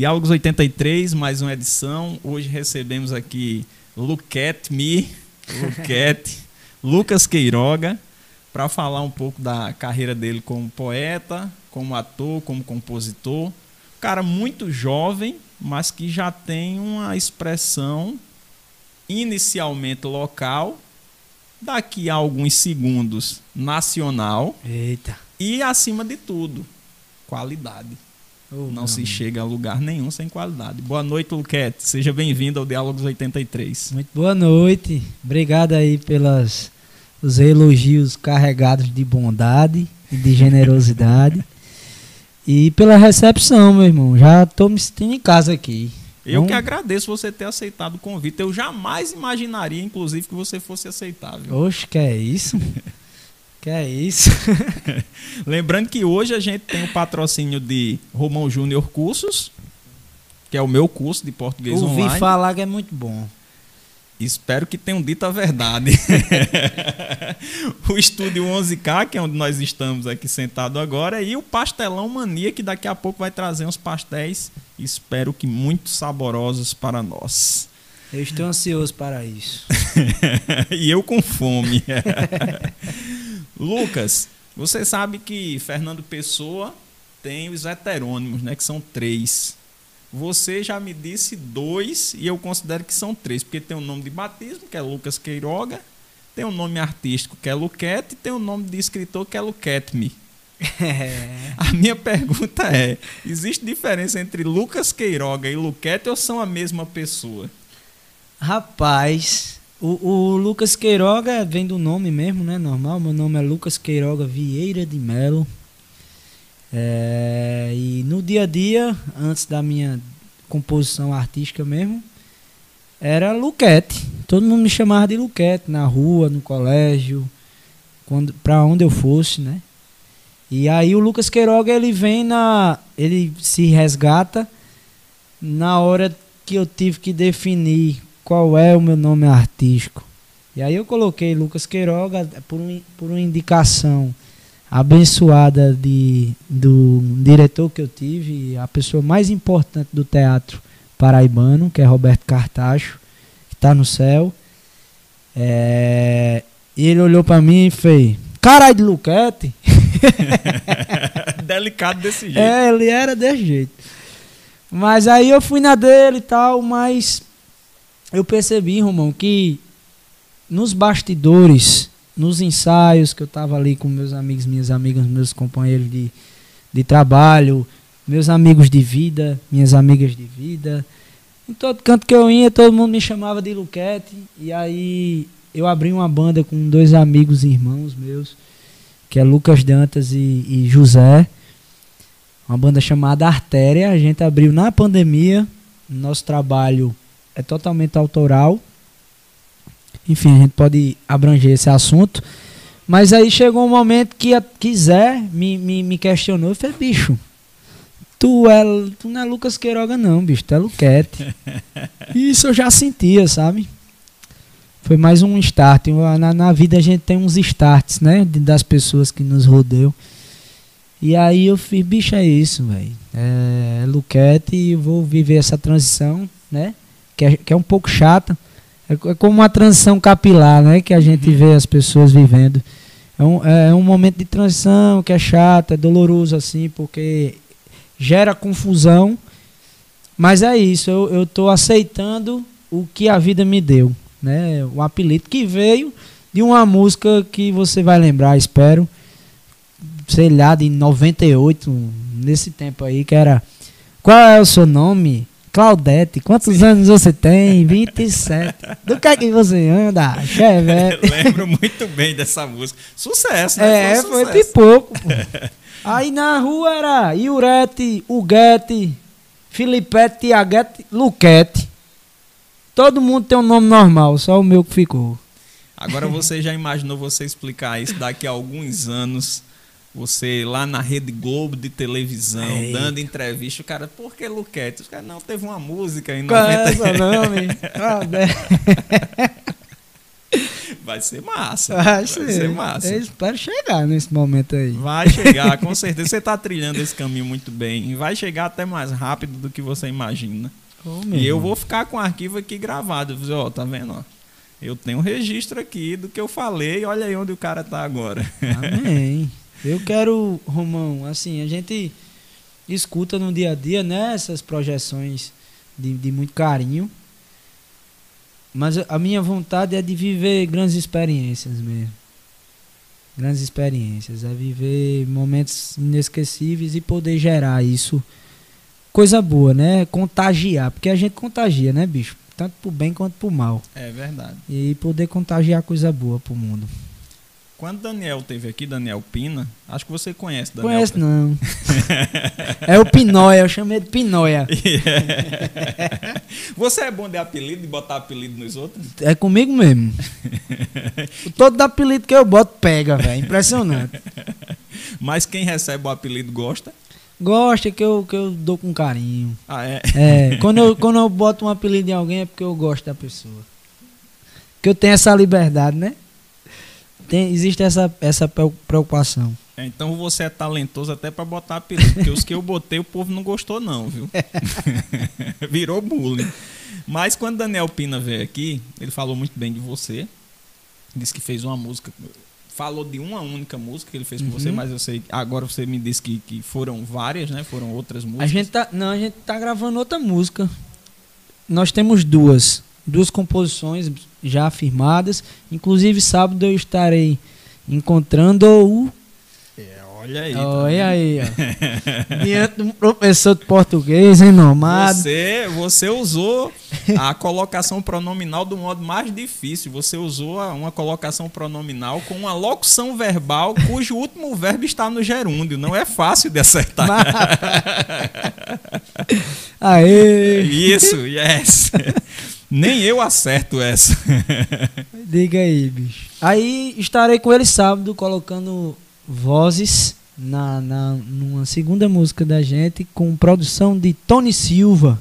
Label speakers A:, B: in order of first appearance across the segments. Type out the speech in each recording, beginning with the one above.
A: Diálogos 83, mais uma edição. Hoje recebemos aqui Luquete Me, Luquete, Lucas Queiroga, para falar um pouco da carreira dele como poeta, como ator, como compositor. Cara muito jovem, mas que já tem uma expressão inicialmente local, daqui a alguns segundos nacional.
B: Eita.
A: E acima de tudo, qualidade. Oh, não se chega a lugar nenhum sem qualidade. Boa noite, Luquete. Seja bem-vindo ao Diálogos 83.
B: Muito boa noite. Obrigado aí pelos os elogios carregados de bondade e de generosidade. e pela recepção, meu irmão. Já estou me sentindo em casa aqui.
A: Eu que agradeço você ter aceitado o convite. Eu jamais imaginaria, inclusive, que você fosse aceitável.
B: Oxe, que é isso? Que é isso?
A: Lembrando que hoje a gente tem o patrocínio de Romão Júnior Cursos, que é o meu curso de português
B: Ouvi
A: online.
B: Ouvi falar que é muito bom.
A: Espero que tenham dito a verdade. o estúdio 11K, que é onde nós estamos aqui sentado agora, e o Pastelão Mania, que daqui a pouco vai trazer uns pastéis, espero que muito saborosos para nós.
B: Eu estou ansioso para isso.
A: e eu com fome. Lucas, você sabe que Fernando Pessoa tem os heterônimos, né? Que são três. Você já me disse dois e eu considero que são três, porque tem o nome de batismo, que é Lucas Queiroga, tem o nome artístico, que é Luquete, e tem o nome de escritor, que é Luquete-me. É. A minha pergunta é: existe diferença entre Lucas Queiroga e Luquete ou são a mesma pessoa?
B: Rapaz, o, o, Lucas Queiroga vem do nome mesmo, né? Normal. Meu nome é Lucas Queiroga Vieira de Melo. É, e no dia a dia, antes da minha composição artística mesmo, era Luquete. Todo mundo me chamava de Luquete na rua, no colégio, quando para onde eu fosse, né? E aí o Lucas Queiroga ele vem na, ele se resgata na hora que eu tive que definir qual é o meu nome artístico. E aí eu coloquei Lucas Queiroga por, um, por uma indicação abençoada de, do diretor que eu tive, a pessoa mais importante do teatro paraibano, que é Roberto Cartacho, que está no céu. É, e ele olhou para mim e fez: Caralho de Luquete!
A: Delicado desse jeito.
B: É, ele era desse jeito. Mas aí eu fui na dele e tal, mas eu percebi, Romão, que nos bastidores, nos ensaios que eu estava ali com meus amigos, minhas amigas, meus companheiros de, de trabalho, meus amigos de vida, minhas amigas de vida, em todo canto que eu ia, todo mundo me chamava de Luquete. E aí eu abri uma banda com dois amigos e irmãos meus, que é Lucas Dantas e, e José. Uma banda chamada Artéria. A gente abriu na pandemia. Nosso trabalho é totalmente autoral. Enfim, a gente pode abranger esse assunto. Mas aí chegou um momento que a, Zé me, me, me questionou e falei, bicho, tu, é, tu não é Lucas Queiroga não, bicho, tu é Luquete. Isso eu já sentia, sabe? Foi mais um start. Na, na vida a gente tem uns starts, né? Das pessoas que nos rodeiam. E aí eu fiz, bicho, é isso, velho. É, é Luquete e vou viver essa transição, né? Que é, que é um pouco chata. É, é, como uma transição capilar, né? Que a gente uhum. vê as pessoas vivendo. É um, é, é um momento de transição que é chato, é doloroso assim, porque gera confusão. Mas é isso, eu estou aceitando o que a vida me deu. Né? O apelido que veio de uma música que você vai lembrar, espero. Sei lá, de 98, nesse tempo aí, que era. Qual é o seu nome? Claudete, quantos anos você tem? 27. Do que é que você anda?
A: Chevette. Lembro muito bem dessa música. Sucesso, né?
B: É, foi, foi pipoco. Aí na rua era Iurete, Uguete, Filipete, Tiaguete, Luquete. Todo mundo tem um nome normal, só o meu que ficou.
A: Agora você já imaginou você explicar isso daqui a alguns anos você lá na Rede Globo de televisão, Eita. dando entrevista, o cara, por que Luquete? Os caras, não, teve uma música em 90.
B: Qual é nome?
A: Vai ser massa.
B: Vai
A: Vai
B: ser.
A: ser massa.
B: Eu espero chegar nesse momento aí.
A: Vai chegar, com certeza. Você está trilhando esse caminho muito bem. E vai chegar até mais rápido do que você imagina.
B: Meu
A: E eu vou ficar com o arquivo aqui gravado. Ó, tá vendo? Ó, eu tenho um registro aqui do que eu falei. Olha aí onde o cara tá agora.
B: Amém. Eu quero, Romão, assim, a gente escuta no dia a dia, né, essas projeções de, de muito carinho. Mas a minha vontade é de viver grandes experiências mesmo. Grandes experiências. É viver momentos inesquecíveis e poder gerar isso. Coisa boa, né? Contagiar. Porque a gente contagia, né, bicho? Tanto pro bem quanto pro mal.
A: É verdade.
B: E poder contagiar coisa boa pro mundo.
A: Quando Daniel teve aqui, Daniel Pina, acho que você conhece Daniel.
B: Conhece não. é o Pinóia, eu chamei de Pinóia.
A: Você é bom de apelido, de botar apelido nos outros?
B: É comigo mesmo. Todo apelido que eu boto pega, velho. Impressionante.
A: Mas quem recebe o apelido gosta?
B: Gosta que eu, que eu dou com carinho.
A: Ah, é?
B: É, quando eu, quando eu boto um apelido em alguém é porque eu gosto da pessoa. Que eu tenho essa liberdade, né? Tem, existe essa, essa preo- preocupação.
A: É, Então você é talentoso até pra botar apelido, porque os que eu botei o povo não gostou não, viu? Virou bullying. Mas quando Daniel Pina veio aqui, ele falou muito bem de você. Disse que fez uma música, falou de uma única música que ele fez com
B: Uhum.
A: você, mas eu sei, agora você me disse que, que foram várias, né? Foram outras
B: A
A: músicas.
B: gente tá, não, a gente tá gravando outra música. Nós temos duas, duas composições já afirmadas. Inclusive sábado eu estarei encontrando o
A: É, olha aí. tá
B: Olha aí, ó. Diante de um professor de português renomado.
A: Você, você usou a colocação pronominal do modo mais difícil. Você usou uma colocação pronominal com uma locução verbal cujo último verbo está no gerúndio. Não é fácil de acertar.
B: Aê!
A: Isso, yes. Nem eu acerto essa.
B: Diga aí, bicho. Aí estarei com ele sábado colocando vozes na, na numa segunda música da gente com produção de Tony Silva,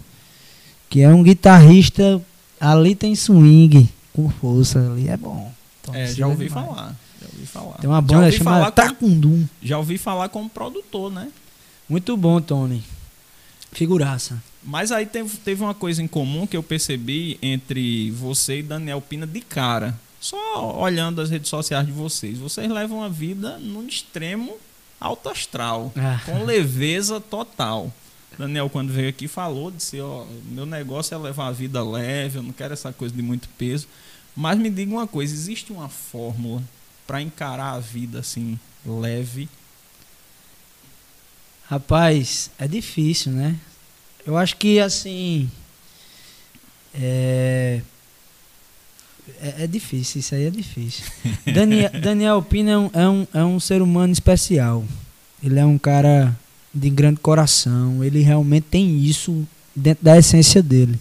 B: que é um guitarrista ali tem swing com força ali é bom. Tony
A: É, já
B: Silva
A: ouvi
B: demais.
A: falar. Já ouvi falar.
B: Tem uma banda chamada Tacundum.
A: Já ouvi falar como produtor, né?
B: Muito bom, Tony. Figuraça.
A: Mas aí teve, teve uma coisa em comum que eu percebi entre você e Daniel Pina de cara. Só olhando as redes sociais de vocês. Vocês levam uma vida num extremo alto astral,
B: Ah.
A: com leveza total. Daniel, quando veio aqui, falou, disse, ó, meu negócio é levar a vida leve, eu não quero essa coisa de muito peso. Mas me diga uma coisa, existe uma fórmula para encarar a vida assim, leve?
B: Rapaz, é difícil, né? Eu acho que assim. É. É, é difícil, isso aí é difícil. Daniel, Daniel Pina é um, é, um, é um ser humano especial. Ele é um cara de grande coração. Ele realmente tem isso dentro da essência dele.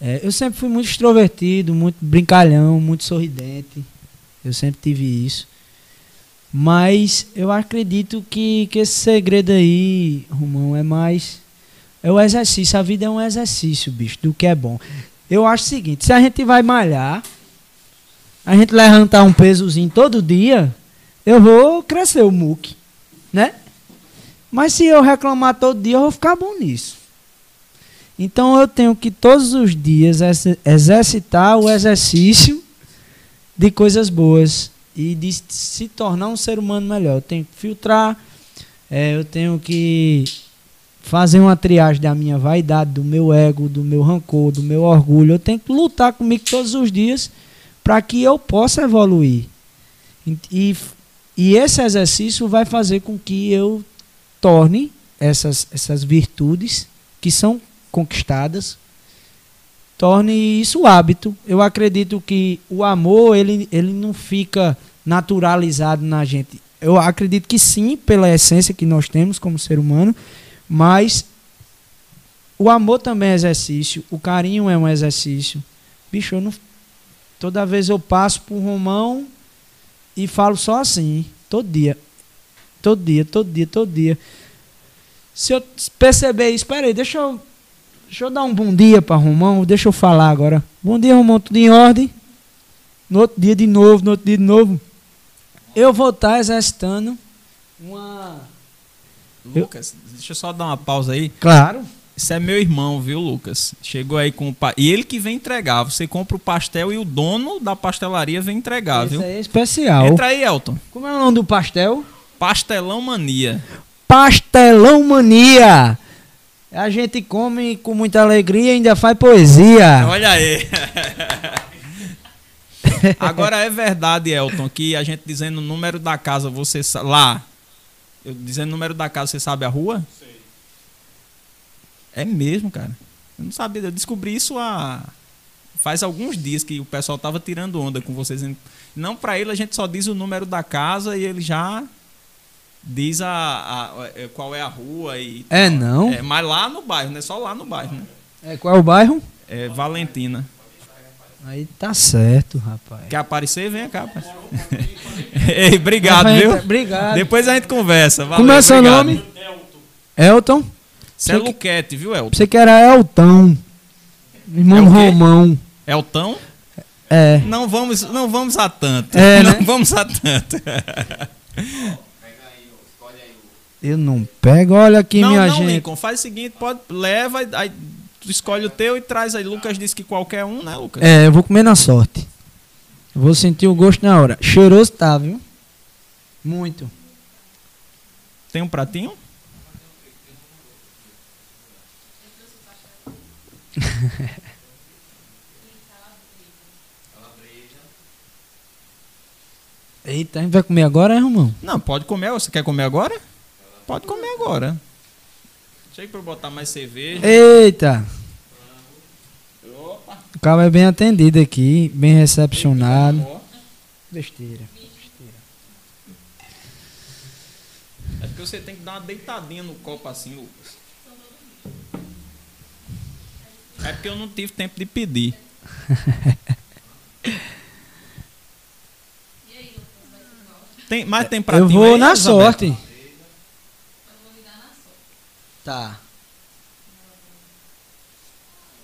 B: É, eu sempre fui muito extrovertido, muito brincalhão, muito sorridente. Eu sempre tive isso. Mas eu acredito que, que esse segredo aí, Romão, é mais. É o exercício. A vida é um exercício, bicho, do que é bom. Eu acho o seguinte: se a gente vai malhar, a gente levantar um pesozinho todo dia, eu vou crescer o muque, né? Mas se eu reclamar todo dia, eu vou ficar bom nisso. Então eu tenho que todos os dias exer- exercitar o exercício de coisas boas e de se tornar um ser humano melhor. Eu tenho que filtrar, é, eu tenho que fazer uma triagem da minha vaidade, do meu ego, do meu rancor, do meu orgulho. Eu tenho que lutar comigo todos os dias para que eu possa evoluir. E, e, esse exercício vai fazer com que eu torne essas, essas virtudes que são conquistadas, torne isso hábito. Eu acredito que o amor ele, ele não fica naturalizado na gente. Eu acredito que sim, pela essência que nós temos como ser humano, mas o amor também é exercício, o carinho é um exercício. Bicho, eu não, toda vez eu passo por Romão e falo só assim, todo dia. Todo dia, todo dia, todo dia. Se eu perceber isso, peraí, deixa eu, deixa eu dar um bom dia para Romão, deixa eu falar agora. Bom dia, Romão, tudo em ordem? no outro dia de novo, no outro dia de novo. Eu vou estar exercitando uma.
A: Lucas, deixa eu só dar uma pausa aí.
B: Claro.
A: Isso é meu irmão, viu, Lucas? Chegou aí com o pa... E ele que vem entregar. Você compra o pastel e o dono da pastelaria vem entregar,
B: Esse
A: viu?
B: aí é especial.
A: Entra aí, Elton.
B: Como é o nome do pastel?
A: Pastelão Mania.
B: Pastelão Mania. A gente come com muita alegria e ainda faz poesia.
A: Olha aí. Agora é verdade, Elton, que a gente dizendo o número da casa, você lá. Eu dizendo o número da casa, você sabe a rua? Sei. É mesmo, cara. Eu não sabia, eu descobri isso há faz alguns dias que o pessoal tava tirando onda com vocês. Não para ele a gente só diz o número da casa e ele já diz a, a- a- qual é a rua e
B: É
A: tal.
B: não?
A: É, mas lá no bairro, não é só lá no bairro, né?
B: É, qual é o bairro?
A: É Valentina.
B: Aí tá certo, rapaz.
A: Quer aparecer? Vem cá, pai. Ei, obrigado,
B: Rapaz,
A: viu?
B: Obrigado.
A: Depois a gente conversa. Valeu,
B: Como é seu
A: obrigado.
B: nome? Elton?
A: Você é Luquete, viu, Elton?
B: Você que era Eltão. Irmão
A: É?
B: Romão.
A: Elton?
B: É.
A: Não vamos, não vamos a tanto.
B: É,
A: não
B: né?
A: vamos a tanto.
B: Eu não pego. Olha aqui,
A: não,
B: minha
A: não,
B: gente.
A: Lincoln. Faz o seguinte, pode, leva, aí tu escolhe o teu e traz aí. Lucas disse que qualquer um, né, Lucas?
B: É, eu vou comer na sorte. Eu vou sentir o gosto na hora. Cheiroso tá, viu? Muito.
A: Tem um pratinho?
B: Eita, a gente vai comer agora, Romão?
A: Não, pode comer. Você quer comer agora? Pode comer agora. Chega pra eu botar mais cerveja.
B: Eita.
A: Opa.
B: O cara é bem atendido aqui, bem recepcionado.
A: Ó.
B: Besteira.
A: É porque você tem que dar uma deitadinha no copo assim, Lucas. É porque eu não tive tempo de pedir. Tem, mas tem pratinho
B: Eu vou
A: aí,
B: na
A: Isabel?
B: sorte. Tá.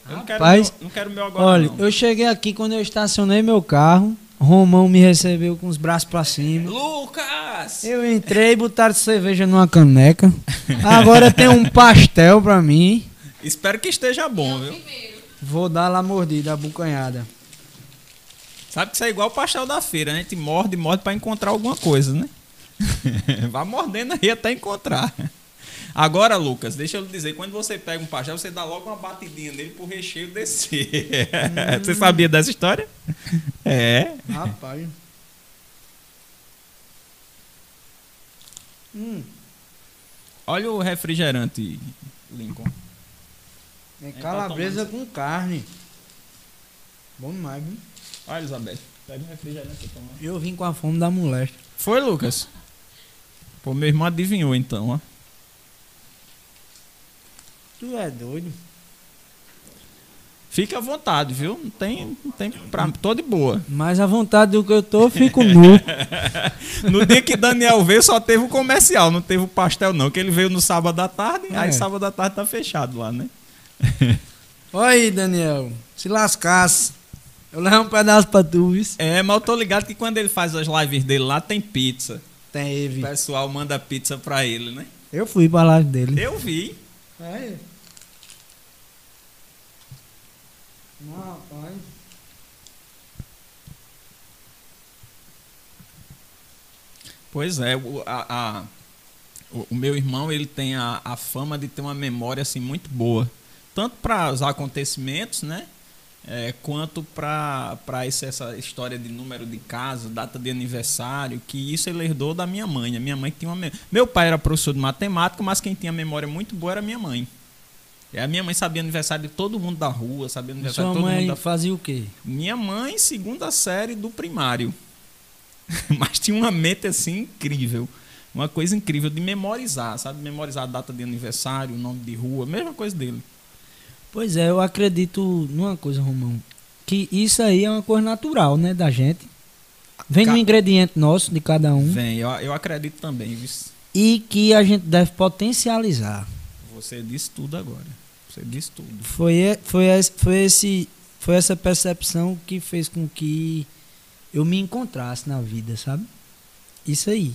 A: Eu não quero,
B: Rapaz,
A: meu, não quero meu agora
B: Olha,
A: não.
B: eu cheguei aqui quando eu estacionei meu carro. Romão me recebeu com os braços pra cima.
A: Lucas!
B: Eu entrei, botaram cerveja numa caneca. Agora tem um pastel pra mim.
A: Espero que esteja bom, viu?
B: Vou dar lá mordida, abucanhada.
A: Sabe que isso é igual o pastel da feira, né? A gente morde, morde pra encontrar alguma coisa, né? Vai mordendo aí até encontrar. Agora, Lucas, deixa eu lhe dizer, quando você pega um pastel, você dá logo uma batidinha nele pro recheio descer. Você sabia dessa história? É.
B: Rapaz. Hum,
A: Olha o refrigerante, Lincoln.
B: é
A: tá
B: calabresa com carne. Bom demais, viu?
A: Olha, Elizabeth. Pega um refrigerante pra tomar.
B: Eu vim com a fome da moléstia.
A: Foi, Lucas? Pô, meu irmão adivinhou então, ó.
B: Tu é doido.
A: Fica à vontade, viu? Não tem, não tem pra, tô de boa.
B: Mas a vontade do que eu tô, fico nu.
A: No dia que Daniel veio, só teve o comercial, não teve o pastel, não. Que ele veio no sábado à tarde,
B: É.
A: aí sábado à tarde tá fechado lá, né?
B: Olha aí, Daniel. Se lascasse. Eu levo um pedaço pra tu?
A: É, mas eu tô ligado que quando ele faz as lives dele lá, tem pizza. O
B: Teve.
A: pessoal manda pizza pra ele, né?
B: Eu fui pra live dele.
A: Eu vi.
B: É. Não, rapaz.
A: Pois é, o, a- a- o- o meu irmão ele tem a, a fama de ter uma memória assim muito boa, tanto para os acontecimentos, né? É, quanto para essa história de número de casa, data de aniversário, que isso ele herdou da minha mãe. A minha mãe tinha uma me- meu pai era professor de matemática, mas quem tinha memória muito boa era minha mãe. E a minha mãe sabia aniversário de todo mundo da rua, sabia aniversário de todo mundo
B: mãe
A: da
B: fazia o quê?
A: minha mãe, segunda série do primário. Mas tinha uma mente assim incrível. Uma coisa incrível de memorizar, sabe? Memorizar a data de aniversário, o nome de rua, mesma coisa dele.
B: Pois é, eu acredito numa coisa, Romão. Que isso aí é uma coisa natural, né, da gente. Vem
A: Ca-
B: no ingrediente nosso, de cada um.
A: Vem, eu, eu acredito também. viu?
B: E que a gente deve potencializar.
A: Você disse tudo agora. Você disse tudo.
B: Foi, foi, foi, esse, foi essa percepção que fez com que eu me encontrasse na vida, sabe? Isso aí.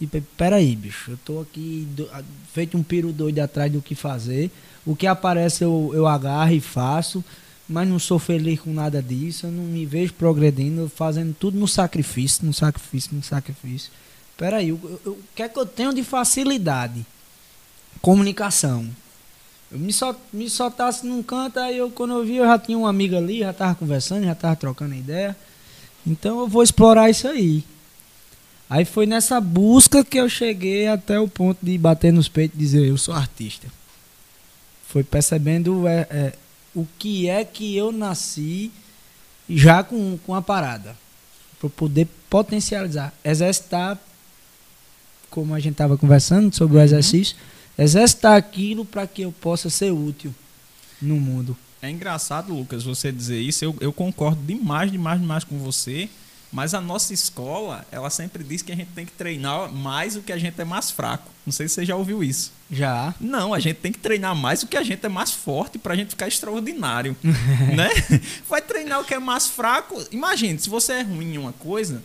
B: E pe- peraí, bicho, eu tô aqui do- feito um piro doido atrás do que fazer. O que aparece eu, eu agarro e faço, mas não sou feliz com nada disso. Eu não me vejo progredindo, fazendo tudo no sacrifício, no sacrifício, no sacrifício. Peraí, o, o que é que eu tenho de facilidade? Comunicação. Eu me, sol, me soltasse num canto, aí eu, quando eu vi, eu já tinha uma amiga ali, já tava conversando, já tava trocando ideia. Então eu vou explorar isso aí. Aí foi nessa busca que eu cheguei até o ponto de bater nos peitos e dizer, eu sou artista. Foi percebendo é, é, o que é que eu nasci já com, com a parada. Para poder potencializar, exercitar, como a gente estava conversando sobre o exercício, exercitar aquilo para que eu possa ser útil no mundo.
A: É engraçado, Lucas, você dizer isso. Eu, eu concordo demais, demais, demais com você. Mas a nossa escola, ela sempre diz que a gente tem que treinar mais o que a gente é mais fraco. Não sei se você já ouviu isso.
B: Já.
A: Não, a gente tem que treinar mais o que a gente é mais forte pra gente ficar extraordinário, né? Vai treinar o que é mais fraco. Imagine, se você é ruim em uma coisa,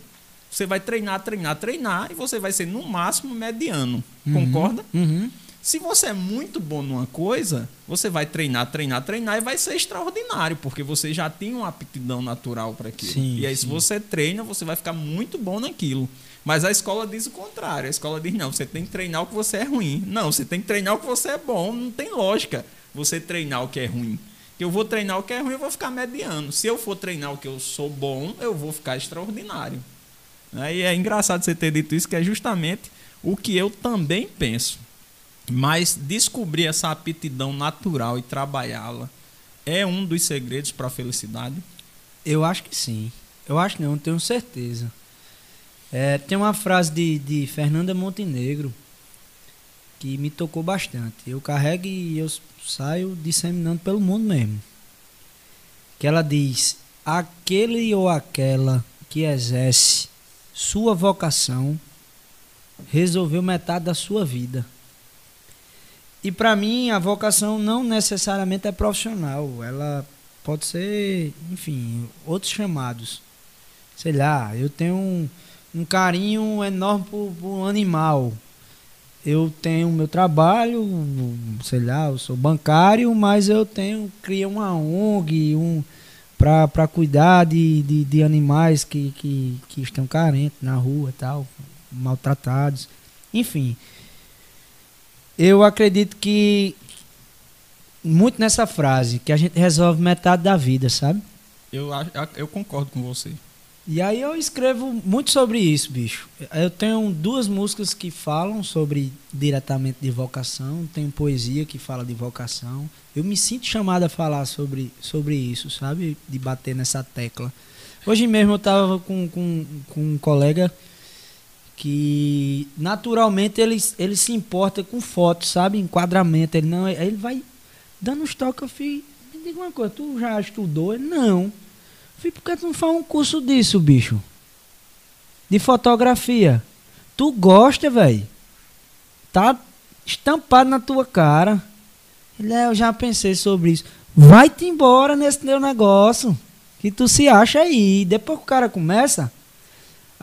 A: você vai treinar, treinar, treinar e você vai ser no máximo mediano. Concorda?
B: Uhum.
A: Se você é muito bom numa coisa, você vai treinar, treinar, treinar e vai ser extraordinário, porque você já tem uma aptidão natural para aquilo.
B: Sim,
A: e aí, se
B: sim.
A: você treina, você vai ficar muito bom naquilo. Mas a escola diz o contrário. A escola diz: não, você tem que treinar o que você é ruim. Não, você tem que treinar o que você é bom. Não tem lógica você treinar o que é ruim. Eu vou treinar o que é ruim, eu vou ficar mediano. Se eu for treinar o que eu sou bom, eu vou ficar extraordinário. Aí é engraçado você ter dito isso, que é justamente o que eu também penso. Mas descobrir essa aptidão natural e trabalhá-la é um dos segredos para a felicidade.
B: Eu acho que sim. Eu acho não, tenho certeza. É, tem uma frase de, de Fernanda Montenegro que me tocou bastante. Eu carrego e eu saio disseminando pelo mundo mesmo. Que ela diz: aquele ou aquela que exerce sua vocação resolveu metade da sua vida. E para mim a vocação não necessariamente é profissional, ela pode ser, enfim, outros chamados. Sei lá, eu tenho um, um carinho enorme por, por animal. Eu tenho meu trabalho, sei lá, eu sou bancário, mas eu tenho, criei uma ONG, um, para cuidar de, de, de animais que, que, que estão carentes na rua tal, maltratados. Enfim, eu acredito que muito nessa frase, que a gente resolve metade da vida, sabe?
A: Eu, eu concordo com você.
B: E aí eu escrevo muito sobre isso, bicho. Eu tenho duas músicas que falam sobre diretamente de vocação, tenho poesia que fala de vocação. Eu me sinto chamado a falar sobre, sobre isso, sabe? De bater nessa tecla. Hoje mesmo eu tava com, com, com um colega que naturalmente ele, ele se importa com fotos, sabe? Enquadramento. Ele não, ele vai dando uns toques, eu fiz. Me diga uma coisa, tu já estudou? Ele, não. Falei, por que tu não faz um curso disso, bicho? De fotografia. Tu gosta, velho. Tá estampado na tua cara. Ele, é, eu já pensei sobre isso. Vai-te embora nesse teu negócio. Que tu se acha aí. Depois que o cara começa,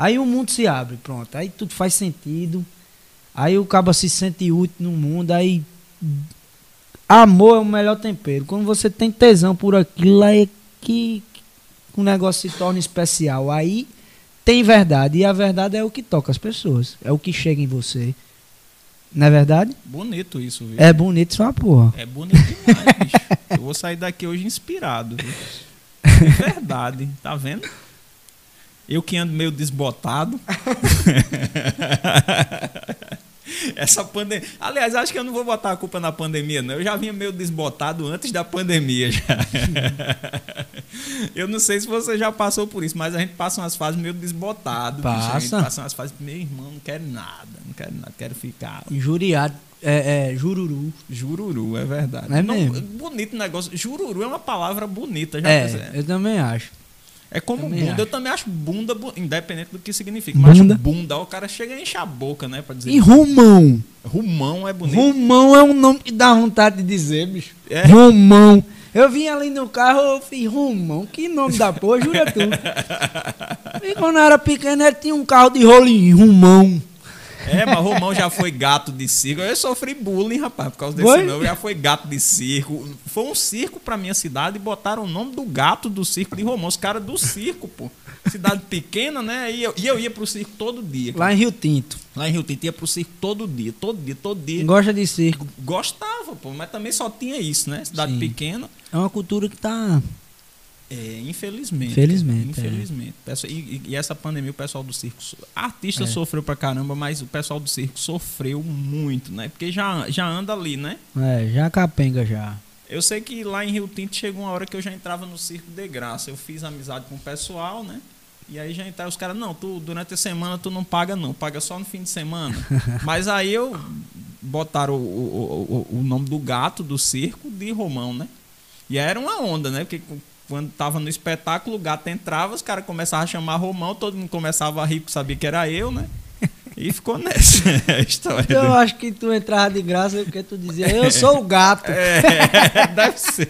B: aí o mundo se abre, pronto. Aí tudo faz sentido. Aí o cara se sente útil no mundo. Aí amor é o melhor tempero. Quando você tem tesão por aquilo, aí é que o negócio se torna especial. Aí tem verdade. E a verdade é o que toca as pessoas. É o que chega em você. Não é verdade?
A: Bonito isso, viu?
B: É bonito só uma porra.
A: É bonito demais, bicho. Eu vou sair daqui hoje inspirado. Viu? É verdade, tá vendo? Eu que ando meio desbotado. Essa pandemia. Aliás, acho que eu não vou botar a culpa na pandemia, não. Eu já vinha meio desbotado antes da pandemia. Eu não sei se você já passou por isso, mas a gente passa umas fases meio desbotado. bicho. A gente
B: Passa.
A: passa umas fases, meu irmão, não quero nada, não quero nada, quero ficar.
B: Injuriado. É, é, jururu.
A: Jururu, é verdade.
B: É
A: Não,
B: mesmo?
A: bonito negócio. Jururu é uma palavra bonita, já
B: É, eu também acho.
A: É como
B: também
A: bunda.
B: acho.
A: Eu também acho bunda, bu- independente do que significa. Mas
B: Bunda.
A: acho bunda, o cara chega a encher a boca, né? Pra dizer.
B: E Romão?
A: Rumão é bonito.
B: Romão é um nome que dá vontade de dizer, bicho.
A: É.
B: Romão. Eu vim ali no carro, eu fiz Romão. Que nome da porra, jura tu? E quando eu era pequeno, ele tinha um carro de rolinho, rumão.
A: É, mas Romão já foi gato de circo. Eu sofri bullying, rapaz, por causa desse
B: Foi?
A: nome. Já foi gato de circo. Foi um circo pra minha cidade e botaram o nome do gato do circo de Romão. Os caras do circo, pô. Cidade pequena, né? E eu, e eu ia pro circo todo dia. cara.
B: Lá em Rio Tinto.
A: Lá em Rio Tinto ia pro circo todo dia, todo dia, todo dia.
B: Gosta de circo.
A: Gostava, pô, mas também só tinha isso, né? Cidade
B: Sim.
A: pequena.
B: É uma cultura que tá.
A: É, infelizmente.
B: Infelizmente,
A: Infelizmente. Pesso- E, e- essa pandemia, o pessoal do circo. Artista
B: É.
A: sofreu pra caramba, mas o pessoal do circo sofreu muito, né? Porque já, já anda ali, né?
B: É, já capenga já.
A: Eu sei que lá em Rio Tinto chegou uma hora que eu já entrava no circo de graça. Eu fiz amizade com o pessoal, né? E aí já entrava os caras, não, tu durante a semana tu não paga não, paga só no fim de semana. Mas aí eu botaram o, o, o, o nome do gato do circo de Romão, né? E aí era uma onda, né? Porque quando tava no espetáculo, o gato entrava, os caras começavam a chamar Romão, todo mundo começava a rir porque sabia que era eu, né? E ficou nessa a história.
B: Eu
A: do-
B: acho que tu entrava de graça porque tu dizia, eu sou o gato.
A: É, deve ser.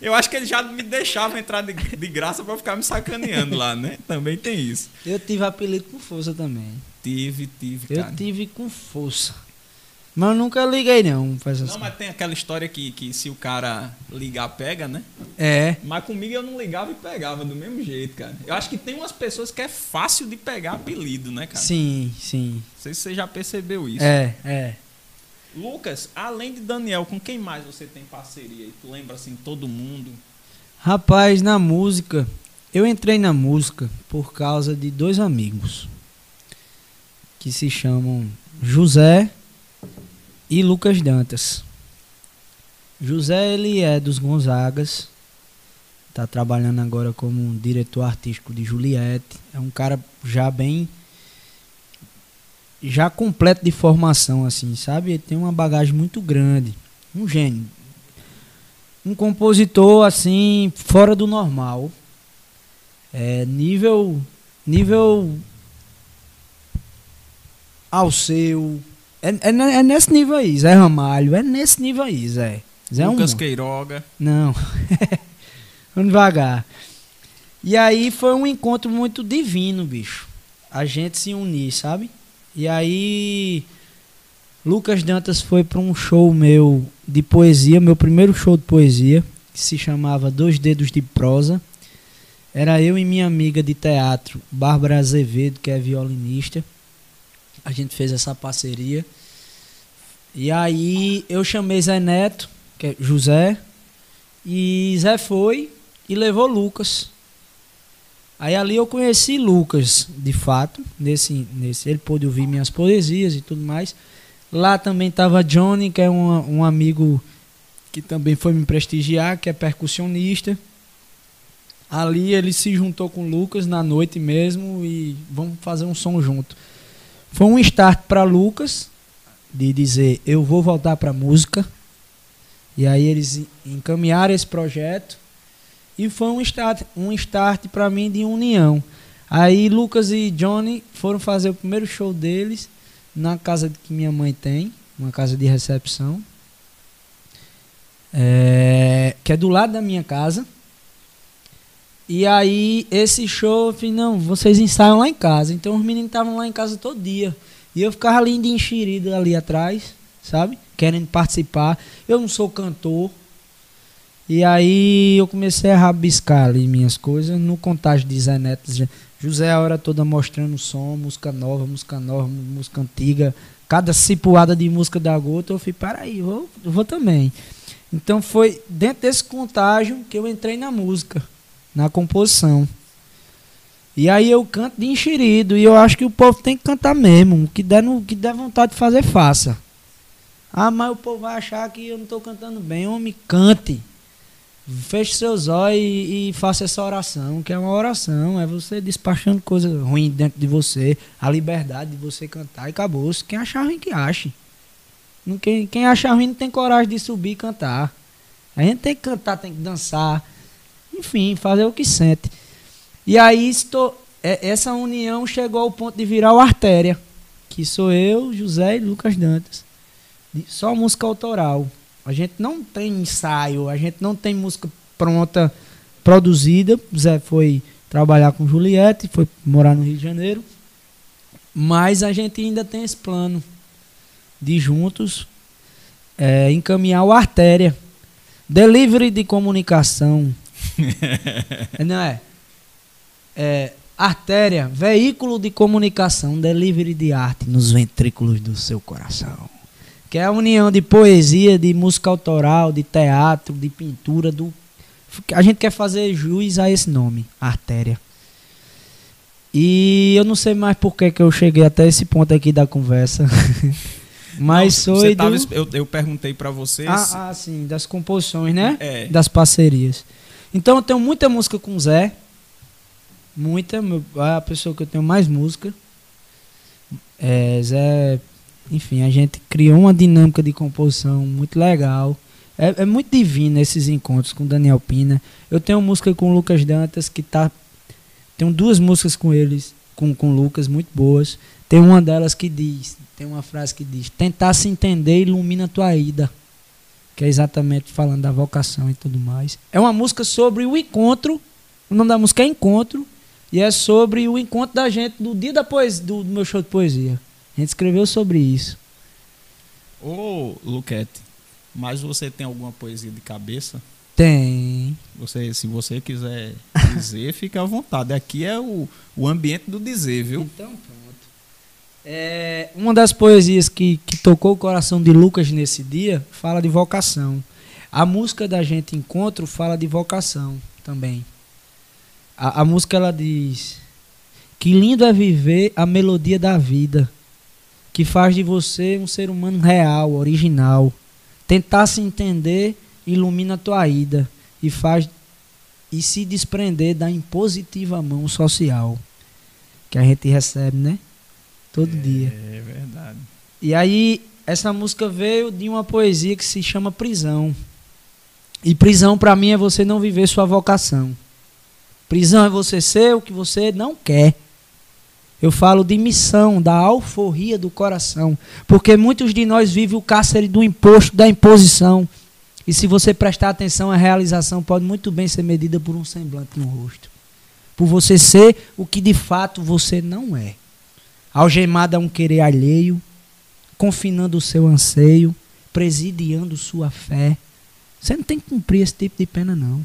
A: Eu acho que ele já me deixava entrar de, de graça pra ficar me sacaneando lá, né? Também tem isso.
B: Eu tive apelido com força também.
A: Tive, tive,
B: Eu
A: cara.
B: tive com força. Mas eu nunca liguei não essas
A: Não, mas tem aquela história que, que se o cara ligar, pega, né?
B: É.
A: Mas comigo eu não ligava e pegava do mesmo jeito, cara. Eu acho que tem umas pessoas que é fácil de pegar apelido, né, cara?
B: Sim, sim.
A: Não sei se você já percebeu isso.
B: É, é.
A: Lucas, além de Daniel, com quem mais você tem parceria? aí? Tu lembra assim, todo mundo?
B: Rapaz, na música, eu entrei na música por causa de dois amigos que se chamam José e Lucas Dantas. José, ele é dos Gonzagas, tá trabalhando agora como diretor artístico de Juliette. É um cara já bem já completo de formação assim, sabe? Ele tem uma bagagem muito grande, um gênio um compositor assim fora do normal é nível nível ao seu é, é, é nesse nível aí Zé Ramalho é nesse nível aí Zé Zé é um
A: Lucas
B: monstro.
A: Queiroga.
B: não vamos devagar e aí foi um encontro muito divino bicho a gente se unir sabe e aí Lucas Dantas foi para um show meu de poesia, meu primeiro show de poesia, que se chamava Dois Dedos de Prosa. Era eu e minha amiga de teatro, Bárbara Azevedo, que é violinista. A gente fez essa parceria. E aí eu chamei Zé Neto, que é José, e Zé foi e levou Lucas. Aí ali eu conheci Lucas, de fato, nesse, nesse ele pôde ouvir minhas poesias e tudo mais. Lá também estava Johnny, que é um, um amigo que também foi me prestigiar, que é percussionista. Ali ele se juntou com Lucas na noite mesmo e vamos fazer um som junto. Foi um start para Lucas de dizer eu vou voltar para música. E aí eles encaminharam esse projeto e foi um start, um start para mim de união. Aí Lucas e Johnny foram fazer o primeiro show deles na casa que minha mãe tem, uma casa de recepção, é, que é do lado da minha casa. E aí, esse show, eu falei, não, vocês ensaiam lá em casa. Então, os meninos estavam lá em casa todo dia. E eu ficava ali de enxerido ali atrás, sabe? Querendo participar. Eu não sou cantor. E aí, eu comecei a rabiscar ali minhas coisas no contágio de Zé Neto. José a hora toda mostrando som, música nova, música nova, música antiga. Cada cipuada de música da gota, eu falei, peraí, eu vou, vou também. Então foi dentro desse contágio que eu entrei na música, na composição. E aí eu canto de enxerido, e eu acho que o povo tem que cantar mesmo. O que der, no, que der vontade de fazer, faça. Ah, mas o povo vai achar que eu não estou cantando bem. Homem, cante. Feche seus olhos e, e faça essa oração, que é uma oração, é você despachando coisa ruim dentro de você, a liberdade de você cantar e acabou. Quem achar ruim que ache. Quem, quem achar ruim não tem coragem de subir e cantar. A gente tem que cantar, tem que dançar, enfim, fazer o que sente. E aí estou, é- essa união chegou ao ponto de virar o Artéria, que sou eu, José e Lucas Dantas. Só música autoral. A gente não tem ensaio, a gente não tem música pronta, produzida. Zé foi trabalhar com Juliette, foi morar no Rio de Janeiro. Mas a gente ainda tem esse plano de juntos é, encaminhar o Artéria. Delivery de comunicação. Não é? É? Artéria, veículo de comunicação, delivery de arte nos ventrículos do seu coração. Que é a união de poesia, de música autoral, de teatro, de pintura, do a gente quer fazer juiz a esse nome, artéria. E eu não sei mais por que, que eu cheguei até esse ponto aqui da conversa. Mas não, foi.
A: Tava, do... eu, eu perguntei para vocês.
B: Ah, ah, sim, das composições, né?
A: É.
B: Das parcerias. Então eu tenho muita música com o Zé. Muita. É a pessoa que eu tenho mais música. É, Zé. Enfim, a gente criou uma dinâmica de composição muito legal. É, é, muito divino esses encontros com Daniel Pina. Eu tenho música com o Lucas Dantas que tá. Tenho duas músicas com eles, com, com o Lucas, muito boas. Tem uma delas que diz, tem uma frase que diz, tentar se entender ilumina tua ida. Que é exatamente falando da vocação e tudo mais. É uma música sobre o encontro. O nome da música é Encontro. E é sobre o encontro da gente no dia da poesia, do, do meu show de poesia. A gente escreveu sobre isso.
A: Ô, Luquete, mas você tem alguma poesia de cabeça?
B: Tem.
A: Você, se você quiser dizer, fica à vontade. Aqui é o, o ambiente do dizer, viu?
B: Então, pronto. É, uma das poesias que, que tocou o coração de Lucas nesse dia fala de vocação. A música da gente Encontro fala de vocação também. A, a música ela diz: Que lindo é viver a melodia da vida, que faz de você um ser humano real, original Tentar se entender ilumina a tua ida e faz e se desprender da impositiva mão social que a gente recebe, né? Todo
A: é,
B: dia.
A: É verdade.
B: E aí essa música veio de uma poesia que se chama Prisão. E prisão para mim é você não viver sua vocação. Prisão é você ser o que você não quer. Eu falo de missão, da alforria do coração. Porque muitos de nós vivem o cárcere do imposto, da imposição. E se você prestar atenção, a realização pode muito bem ser medida por um semblante no rosto. Por você ser o que de fato você não é. Algemado a um querer alheio, confinando o seu anseio, presidiando sua fé. Você não tem que cumprir esse tipo de pena, não.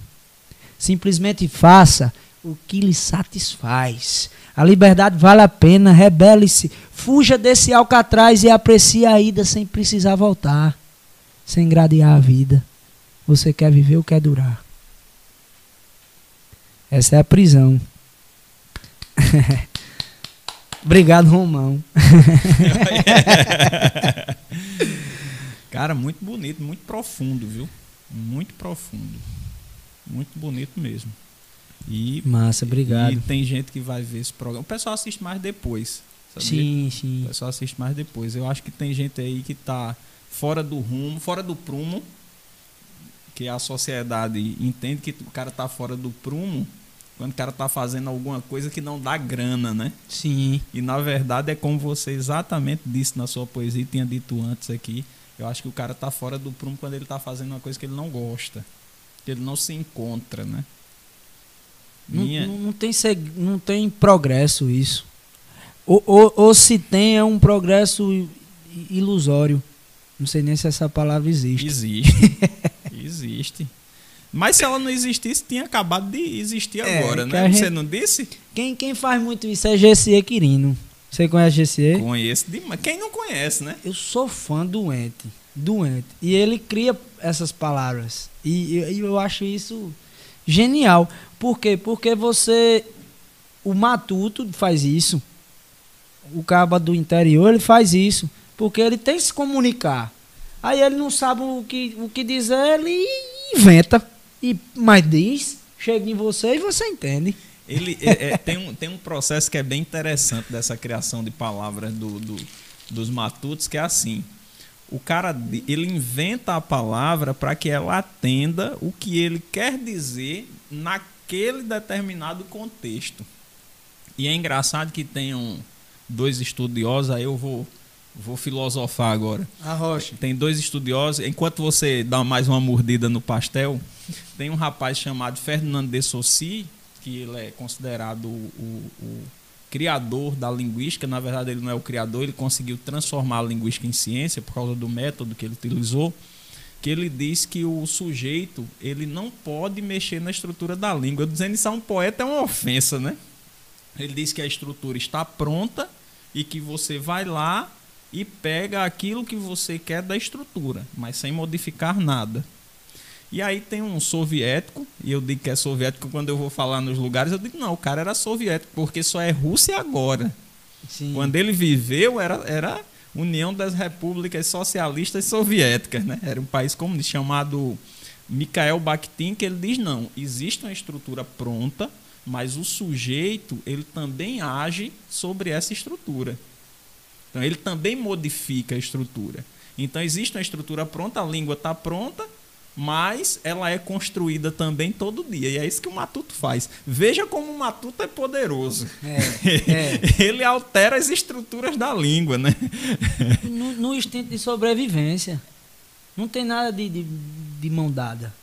B: Simplesmente faça o que lhe satisfaz. A liberdade vale a pena, rebele-se, fuja desse alcatraz e aprecie a ida sem precisar voltar, sem gradear a vida. Você quer viver ou quer durar? Essa é a prisão. Obrigado, Romão.
A: Cara, muito bonito, muito profundo, viu? Muito profundo. Muito bonito mesmo. E,
B: Massa, obrigado.
A: E tem gente que vai ver esse programa. O pessoal assiste mais depois.
B: Sabia? Sim, sim.
A: O pessoal assiste mais depois. Eu acho que tem gente aí que está fora do rumo, fora do prumo, que a sociedade entende que o cara está fora do prumo quando o cara está fazendo alguma coisa que não dá grana, né?
B: Sim.
A: E na verdade é como você exatamente disse na sua poesia e tinha dito antes aqui. Eu acho que o cara está fora do prumo quando ele está fazendo uma coisa que ele não gosta, ele não se encontra, né?
B: Minha... Não, não, tem, não tem progresso isso. Ou, ou, ou, se tem, é um progresso ilusório. Não sei nem se essa palavra existe.
A: Existe. existe. Mas se ela não existisse, tinha acabado de existir é, agora, né? Gente... Você não disse?
B: Quem, quem faz muito isso é GCE Quirino. Você conhece GCE?
A: Conheço demais. Quem não conhece, né?
B: Eu sou fã doente. Doente. E ele cria essas palavras. E eu, eu acho isso genial. Por quê? Porque você. O matuto faz isso. O caba do interior ele faz isso. Porque ele tem que se comunicar. Aí ele não sabe o que, o que dizer, ele inventa. E, mas diz, chega em você e você entende.
A: Ele é, é, tem, um, tem um processo que é bem interessante dessa criação de palavras do, do, dos matutos, que é assim. O cara ele inventa a palavra para que ela atenda o que ele quer dizer na naquele determinado contexto. E é engraçado que tenham dois estudiosos, aí eu vou, vou filosofar agora.
B: A rocha.
A: Tem dois estudiosos, enquanto você dá mais uma mordida no pastel, tem um rapaz chamado Fernando de Saussy, que ele é considerado o, o, o criador da linguística. Na verdade, ele não é o criador, ele conseguiu transformar a linguística em ciência por causa do método que ele utilizou. Que ele diz que o sujeito ele não pode mexer na estrutura da língua. Eu dizendo isso a um poeta é uma ofensa, né? Ele diz que a estrutura está pronta e que você vai lá e pega aquilo que você quer da estrutura, mas sem modificar nada. E aí tem um soviético, e eu digo que é soviético quando eu vou falar nos lugares, eu digo, não, o cara era soviético, porque só é Rússia agora. Sim. Quando ele viveu, era, era União das Repúblicas Socialistas Soviéticas, né? Era um país comunista chamado Mikhail Bakhtin, que ele diz, não, existe uma estrutura pronta, mas o sujeito, ele também age sobre essa estrutura. Então, ele também modifica a estrutura. Então, existe uma estrutura pronta, a língua está pronta, mas ela é construída também todo dia. E é isso que o Matuto faz. Veja como o Matuto é poderoso. É, é. Ele altera as estruturas da língua, né?
B: No, no instinto de sobrevivência. Não tem nada de, de, de mão dada.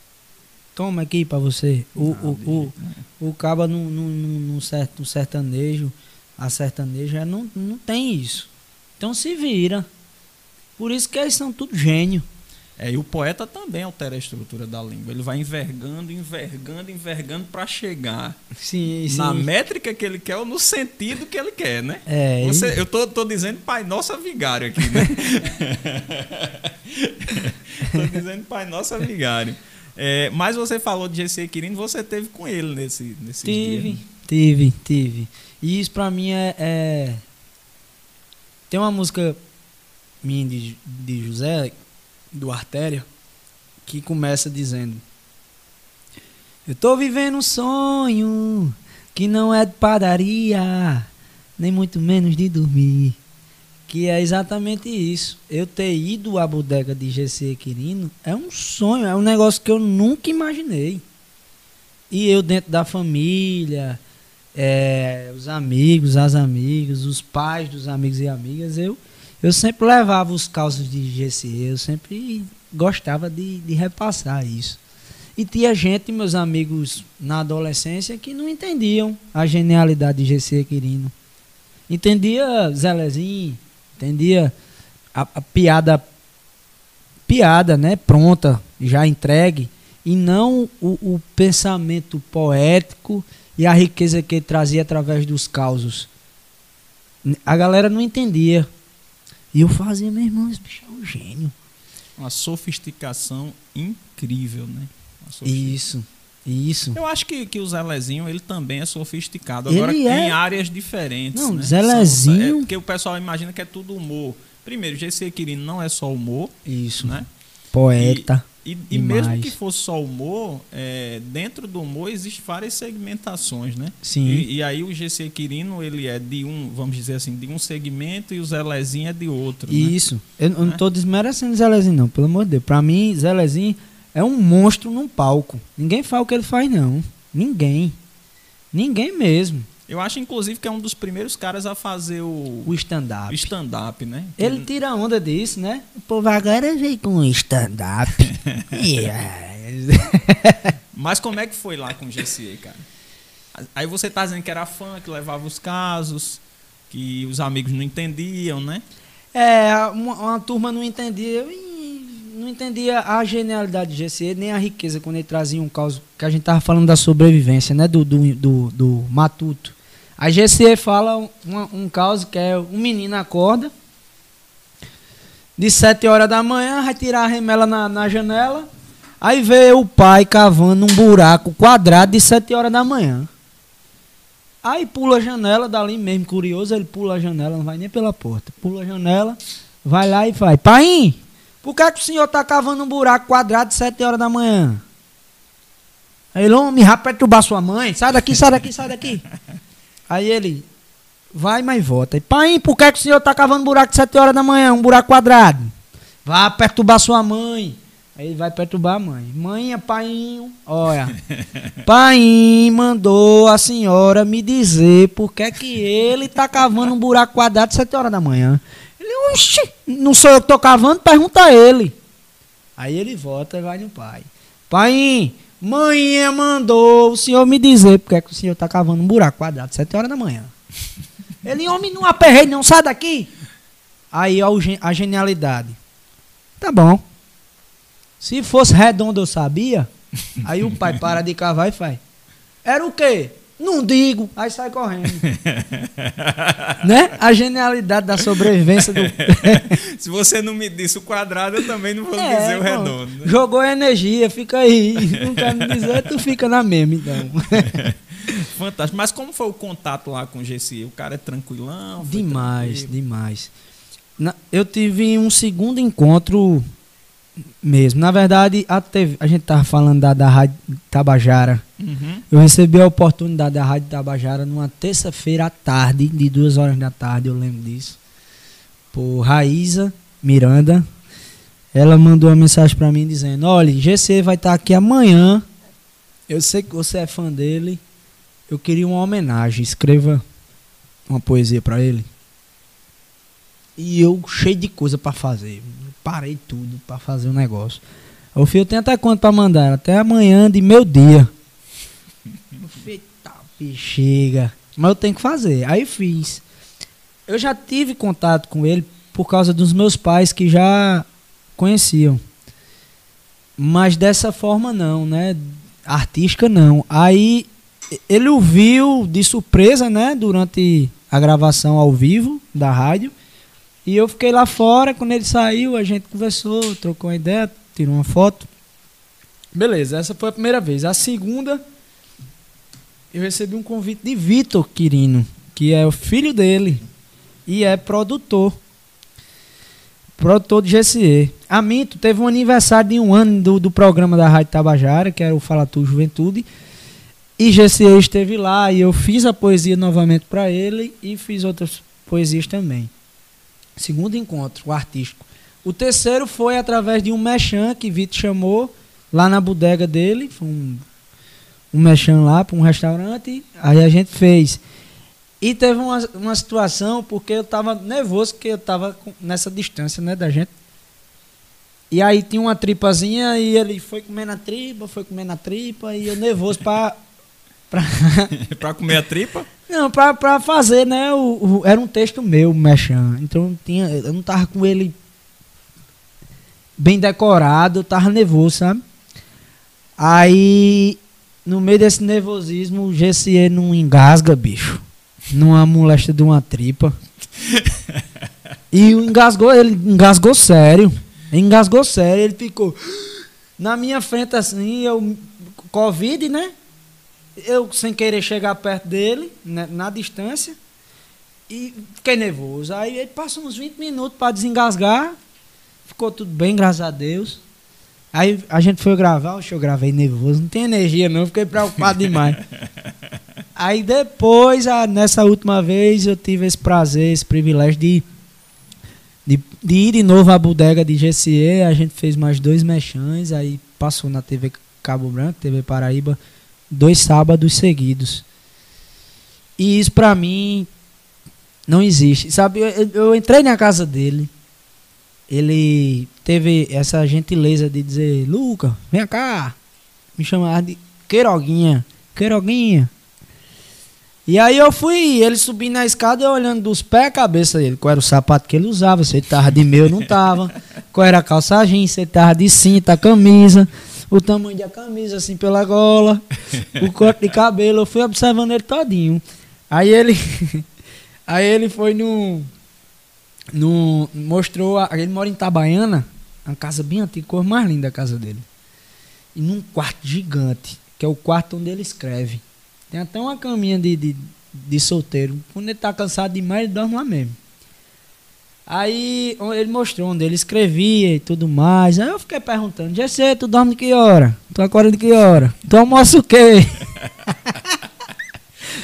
B: Toma aqui para você. O, o, o, o, o caba no, no, no, certo, no sertanejo, a sertaneja não, não tem isso. Então se vira. Por isso que eles são tudo gênio.
A: É, e o poeta também altera a estrutura da língua. Ele vai envergando, envergando, envergando para chegar
B: sim,
A: na
B: sim.
A: métrica que ele quer ou no sentido que ele quer, né?
B: É,
A: Você, Eu tô, tô dizendo Pai Nossa Vigário aqui, né? tô dizendo Pai Nossa Vigário. É, mas você falou de GC Quirino, você teve com ele nesse, nesse
B: tive,
A: dias. Né?
B: Tive, tive. E isso para mim é, é, Tem uma música minha de, de José do Artéria, que começa dizendo: Eu tô vivendo um sonho que não é de padaria, nem muito menos de dormir. Que é exatamente isso. Eu ter ido à bodega de GC Quirino é um sonho, é um negócio que eu nunca imaginei. E eu dentro da família, é, os amigos, as amigas, os pais dos amigos e amigas, eu eu sempre levava os causos de GCE, eu sempre gostava de, de repassar isso. E tinha gente, meus amigos, na adolescência, que não entendiam a genialidade de GC Quirino. Entendia Zelezinho, entendia a, a, piada, piada, né, pronta, já entregue, e não o, o pensamento poético e a riqueza que ele trazia através dos causos. A galera não entendia. E eu fazia, meu irmão, esse bicho é um gênio.
A: Uma sofisticação incrível, né?
B: Isso. Isso.
A: Eu acho que, que o Zelezinho ele também é sofisticado. Agora
B: ele é...
A: em áreas diferentes.
B: Não,
A: né?
B: Zelezinho. São,
A: é, porque o pessoal imagina que é tudo humor. Primeiro, GC Quirino não é só humor.
B: Isso.
A: Né?
B: Poeta.
A: E, e, mesmo que fosse só humor, é, dentro do humor existem várias segmentações, né?
B: Sim.
A: E, e, aí o GC Quirino, ele é de um, vamos dizer assim, de um segmento e o Zelezinho é de outro. Né?
B: Isso. Né? Eu, eu não estou desmerecendo o Zelezinho, não, pelo amor de Deus. Para mim, Zelezinho é um monstro num palco. Ninguém faz o que ele faz, não. Ninguém. Ninguém mesmo.
A: Eu acho, inclusive, que é um dos primeiros caras a fazer o.
B: O stand-up.
A: stand-up, né?
B: Ele tira onda disso, né? O povo agora veio com stand-up.
A: Mas como é que foi lá com o GCA, cara? Aí você tá dizendo que era fã, que levava os casos, que os amigos não entendiam, né?
B: É, uma, uma turma não entendia. não entendia a genialidade de GCE, nem a riqueza quando ele trazia um caos que a gente tava falando da sobrevivência, né? Do, do, do, do Matuto. A GCE fala um, um caso que é um menino acorda de 7 horas da manhã, vai tirar a remela na, na janela, aí vê o pai cavando um buraco quadrado de 7 horas da manhã. Aí pula a janela, dali mesmo, curioso, ele pula a janela, não vai nem pela porta. Pula a janela, vai lá e faz, pai, por que, é que o senhor está cavando um buraco quadrado de 7 horas da manhã? Aí ele, homem, vai perturbar sua mãe, sai daqui, sai daqui, sai daqui. Aí ele vai, mas volta. E, pai, por que, que o senhor está cavando buraco de 7 horas da manhã, um buraco quadrado? Vá perturbar sua mãe. Aí ele vai perturbar a mãe. Mãe, pai, olha. pai mandou a senhora me dizer por que, que ele está cavando um buraco quadrado de 7 horas da manhã. Ele, oxi, não sou eu que estou cavando? Pergunta a ele. Aí ele volta e vai no pai. Pai, Manhã mandou o senhor me dizer porque é que o senhor tá cavando um buraco quadrado, sete horas da manhã. Ele, homem, não aperrei, não, sai daqui. Aí ó, a genialidade. Tá bom. Se fosse redondo eu sabia. Aí o pai para de cavar e faz. Era o quê? Não digo. Aí sai correndo. né? A genialidade da sobrevivência do.
A: Se você não me disse o quadrado, eu também não vou é, dizer o redondo. Né?
B: Jogou energia, fica aí. Não quer me dizer, tu fica na mesma, então.
A: Fantástico. Mas como foi o contato lá com o GC? O cara é tranquilão?
B: Demais, tranquilo? demais. Na, eu tive um segundo encontro mesmo. Na verdade, a, TV, a gente tava falando da, da Rádio Tabajara. Uhum. Eu recebi a oportunidade da Rádio Tabajara numa terça-feira à tarde, de duas horas da tarde, eu lembro disso. Por Raíza Miranda. Ela mandou uma mensagem para mim dizendo: Olha, GC vai estar tá aqui amanhã. Eu sei que você é fã dele. Eu queria uma homenagem. Escreva uma poesia para ele. E eu cheio de coisa para fazer parei tudo para fazer o um negócio. O filho tem até quanto para mandar? Até amanhã de meu dia. Feita tá, chega. Mas eu tenho que fazer. Aí fiz. Eu já tive contato com ele por causa dos meus pais que já conheciam. Mas dessa forma não, né? Artística não. Aí ele ouviu de surpresa, né? Durante a gravação ao vivo da rádio. E eu fiquei lá fora, quando ele saiu, a gente conversou, trocou uma ideia, tirou uma foto. Beleza, essa foi a primeira vez. A segunda, eu recebi um convite de Vitor Quirino, que é o filho dele e é produtor. Produtor de GCE. A Minto teve um aniversário de um ano do, do programa da Rádio Tabajara, que era o Fala Tu Juventude. E GCE esteve lá e eu fiz a poesia novamente para ele e fiz outras poesias também. Segundo encontro, o artístico. O terceiro foi através de um mechan que Vitor chamou lá na bodega dele. Foi um, um mechan lá para um restaurante. Aí a gente fez. E teve uma, uma situação porque eu estava nervoso, porque eu estava nessa distância né, da gente. E aí tinha uma tripazinha e ele foi comendo a tripa, foi comendo a tripa e eu nervoso para
A: Pra... pra comer a tripa?
B: Não, pra, pra fazer, né? O, o era um texto meu, Mechan. Então tinha, eu não tava com ele bem decorado, eu tava nervoso, sabe? Aí, no meio desse nervosismo, o GCE não engasga, bicho. Numa molesta de uma tripa. e engasgou, ele engasgou sério. Engasgou sério, ele ficou na minha frente assim, eu. Covid, né? Eu sem querer chegar perto dele, né, na distância, e fiquei nervoso. Aí ele passou uns 20 minutos para desengasgar, ficou tudo bem, graças a Deus. Aí a gente foi gravar, eu gravei nervoso, não tem energia não, fiquei preocupado demais. Aí depois, nessa última vez, eu tive esse prazer, esse privilégio de, de, de ir de novo à bodega de GCE, a gente fez mais dois mechãs, aí passou na TV Cabo Branco, TV Paraíba, dois sábados seguidos. E isso para mim não existe. Sabe, eu, eu, entrei na casa dele. Ele teve essa gentileza de dizer: Luca, vem cá. Me chamar de Queiroguinha. Queiroguinha. E aí eu fui, ele subindo na escada eu olhando dos pés à cabeça dele. Qual era o sapato que ele usava, se ele tava de meio não tava. Qual era a calça jeans, se ele tava de cinta, camisa o tamanho da camisa, assim, pela gola, o corte de cabelo. Eu fui observando ele todinho. Aí ele. aí ele foi no. no mostrou. A, ele mora em Itabaiana, uma casa bem antiga, cor mais linda a casa dele. E num quarto gigante, que é o quarto onde ele escreve. Tem até uma caminha de, de, de solteiro. Quando ele tá cansado demais, ele dorme lá mesmo. Aí ele mostrou onde ele escrevia e tudo mais. Aí eu fiquei perguntando, GC, tu dorme de que hora? Tu acorda de que hora? Tu almoça o quê?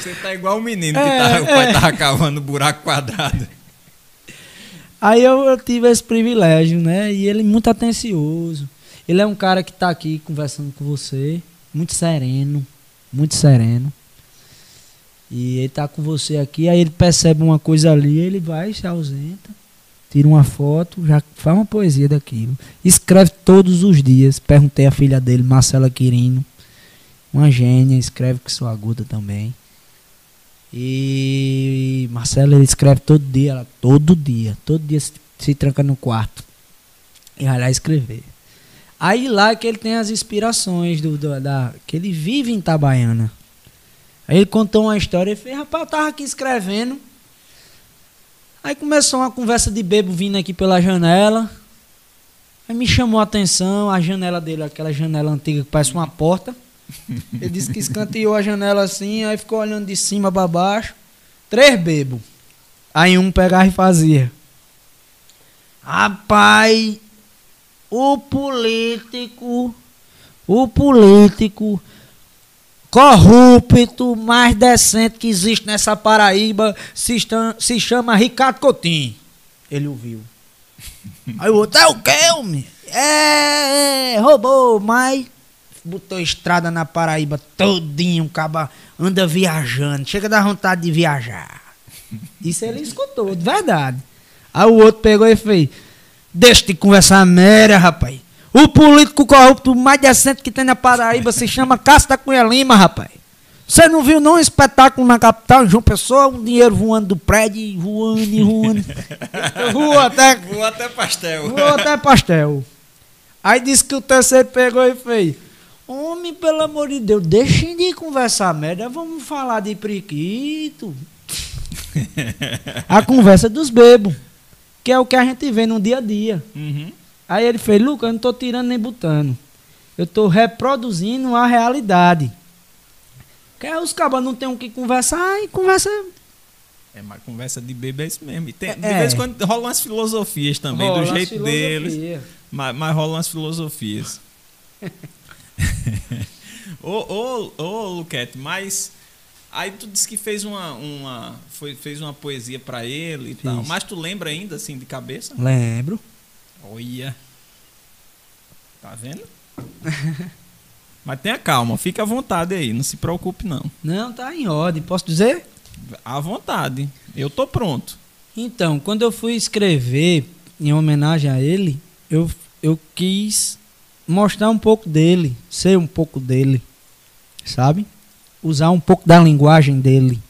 A: Você tá igual o menino que é, tá, o pai é. tava cavando buraco quadrado.
B: Aí eu, eu, tive esse privilégio, né? E ele muito atencioso. Ele é um cara que tá aqui conversando com você, muito sereno, muito sereno. E ele tá com você aqui, aí ele percebe uma coisa ali, ele vai, se ausenta tira uma foto, já faz uma poesia daquilo. Escreve todos os dias. Perguntei à filha dele, Marcela Quirino. uma gênia, escreve com sua aguda também. E Marcelo ele escreve todo dia, ela, todo dia, todo dia se, se tranca no quarto e vai lá escrever. Aí lá que ele tem as inspirações do, do, da que ele vive em Itabaiana. Aí ele contou uma história e fez, rapaz, eu tava aqui escrevendo. Aí começou uma conversa de bebo vindo aqui pela janela. Aí me chamou a atenção, a janela dele, aquela janela antiga que parece uma porta. Ele disse que escanteou a janela assim, aí ficou olhando de cima para baixo. Três bebos. Aí um pegava e fazia. Rapaz, o político, o político corrupto mais decente que existe nessa Paraíba se, se chama Ricardo Coutinho. Ele ouviu. Aí o outro, é o quê, homem? É, é, roubou, mas botou estrada na Paraíba todinho, caba anda viajando, chega da vontade de viajar. Isso ele escutou, de verdade. Aí o outro pegou e fez, deixa de conversar merda, rapaz. O político corrupto mais decente que tem na Paraíba se chama Casta Cunha Lima, rapaz. Você não viu não um espetáculo na capital, João Pessoa, um dinheiro voando do prédio, voando e voando.
A: voou até... Voou até pastel.
B: Voou até pastel. Aí disse que o terceiro pegou e fez. Homem, pelo amor de Deus, deixem de conversar merda, vamos falar de priquito. a conversa dos bebos, que é o que a gente vê no dia a dia. Uhum. Aí ele fez, Lucas, eu não estou tirando nem botando. Eu estou reproduzindo a realidade. Que os cabas não tem o que conversar e conversa.
A: É, mas conversa de bebê é isso mesmo. Tem, é. De vez em quando rolam umas filosofias também, rola do jeito deles. Mas, mas rolam umas filosofias. ô, ô, ô, Luquete, mas aí tu disse que fez uma, uma, foi, fez uma poesia para ele e Fiz. tal. Mas tu lembra ainda, assim, de cabeça?
B: Lembro.
A: Olha. Tá vendo? mas tenha calma, fica à vontade aí, não se preocupe não.
B: Não, tá em ordem, posso dizer?
A: À vontade, eu tô pronto.
B: Então, quando eu fui escrever em homenagem a ele, eu, eu quis mostrar um pouco dele, ser um pouco dele, sabe? Usar um pouco da linguagem dele.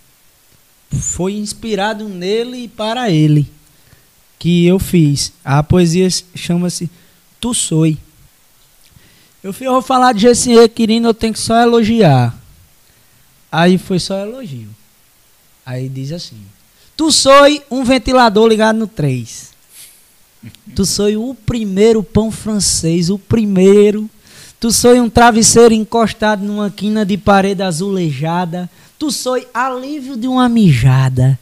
B: Foi inspirado nele e para ele que eu fiz. A poesia chama-se Tu Soi. Eu, fui, eu vou falar de Gessie querido, eu tenho que só elogiar. Aí foi só elogio. Aí diz assim: Tu soi um ventilador ligado no 3. Tu sou o primeiro pão francês, o primeiro. Tu sou um travesseiro encostado numa quina de parede azulejada. Tu sou alívio de uma mijada.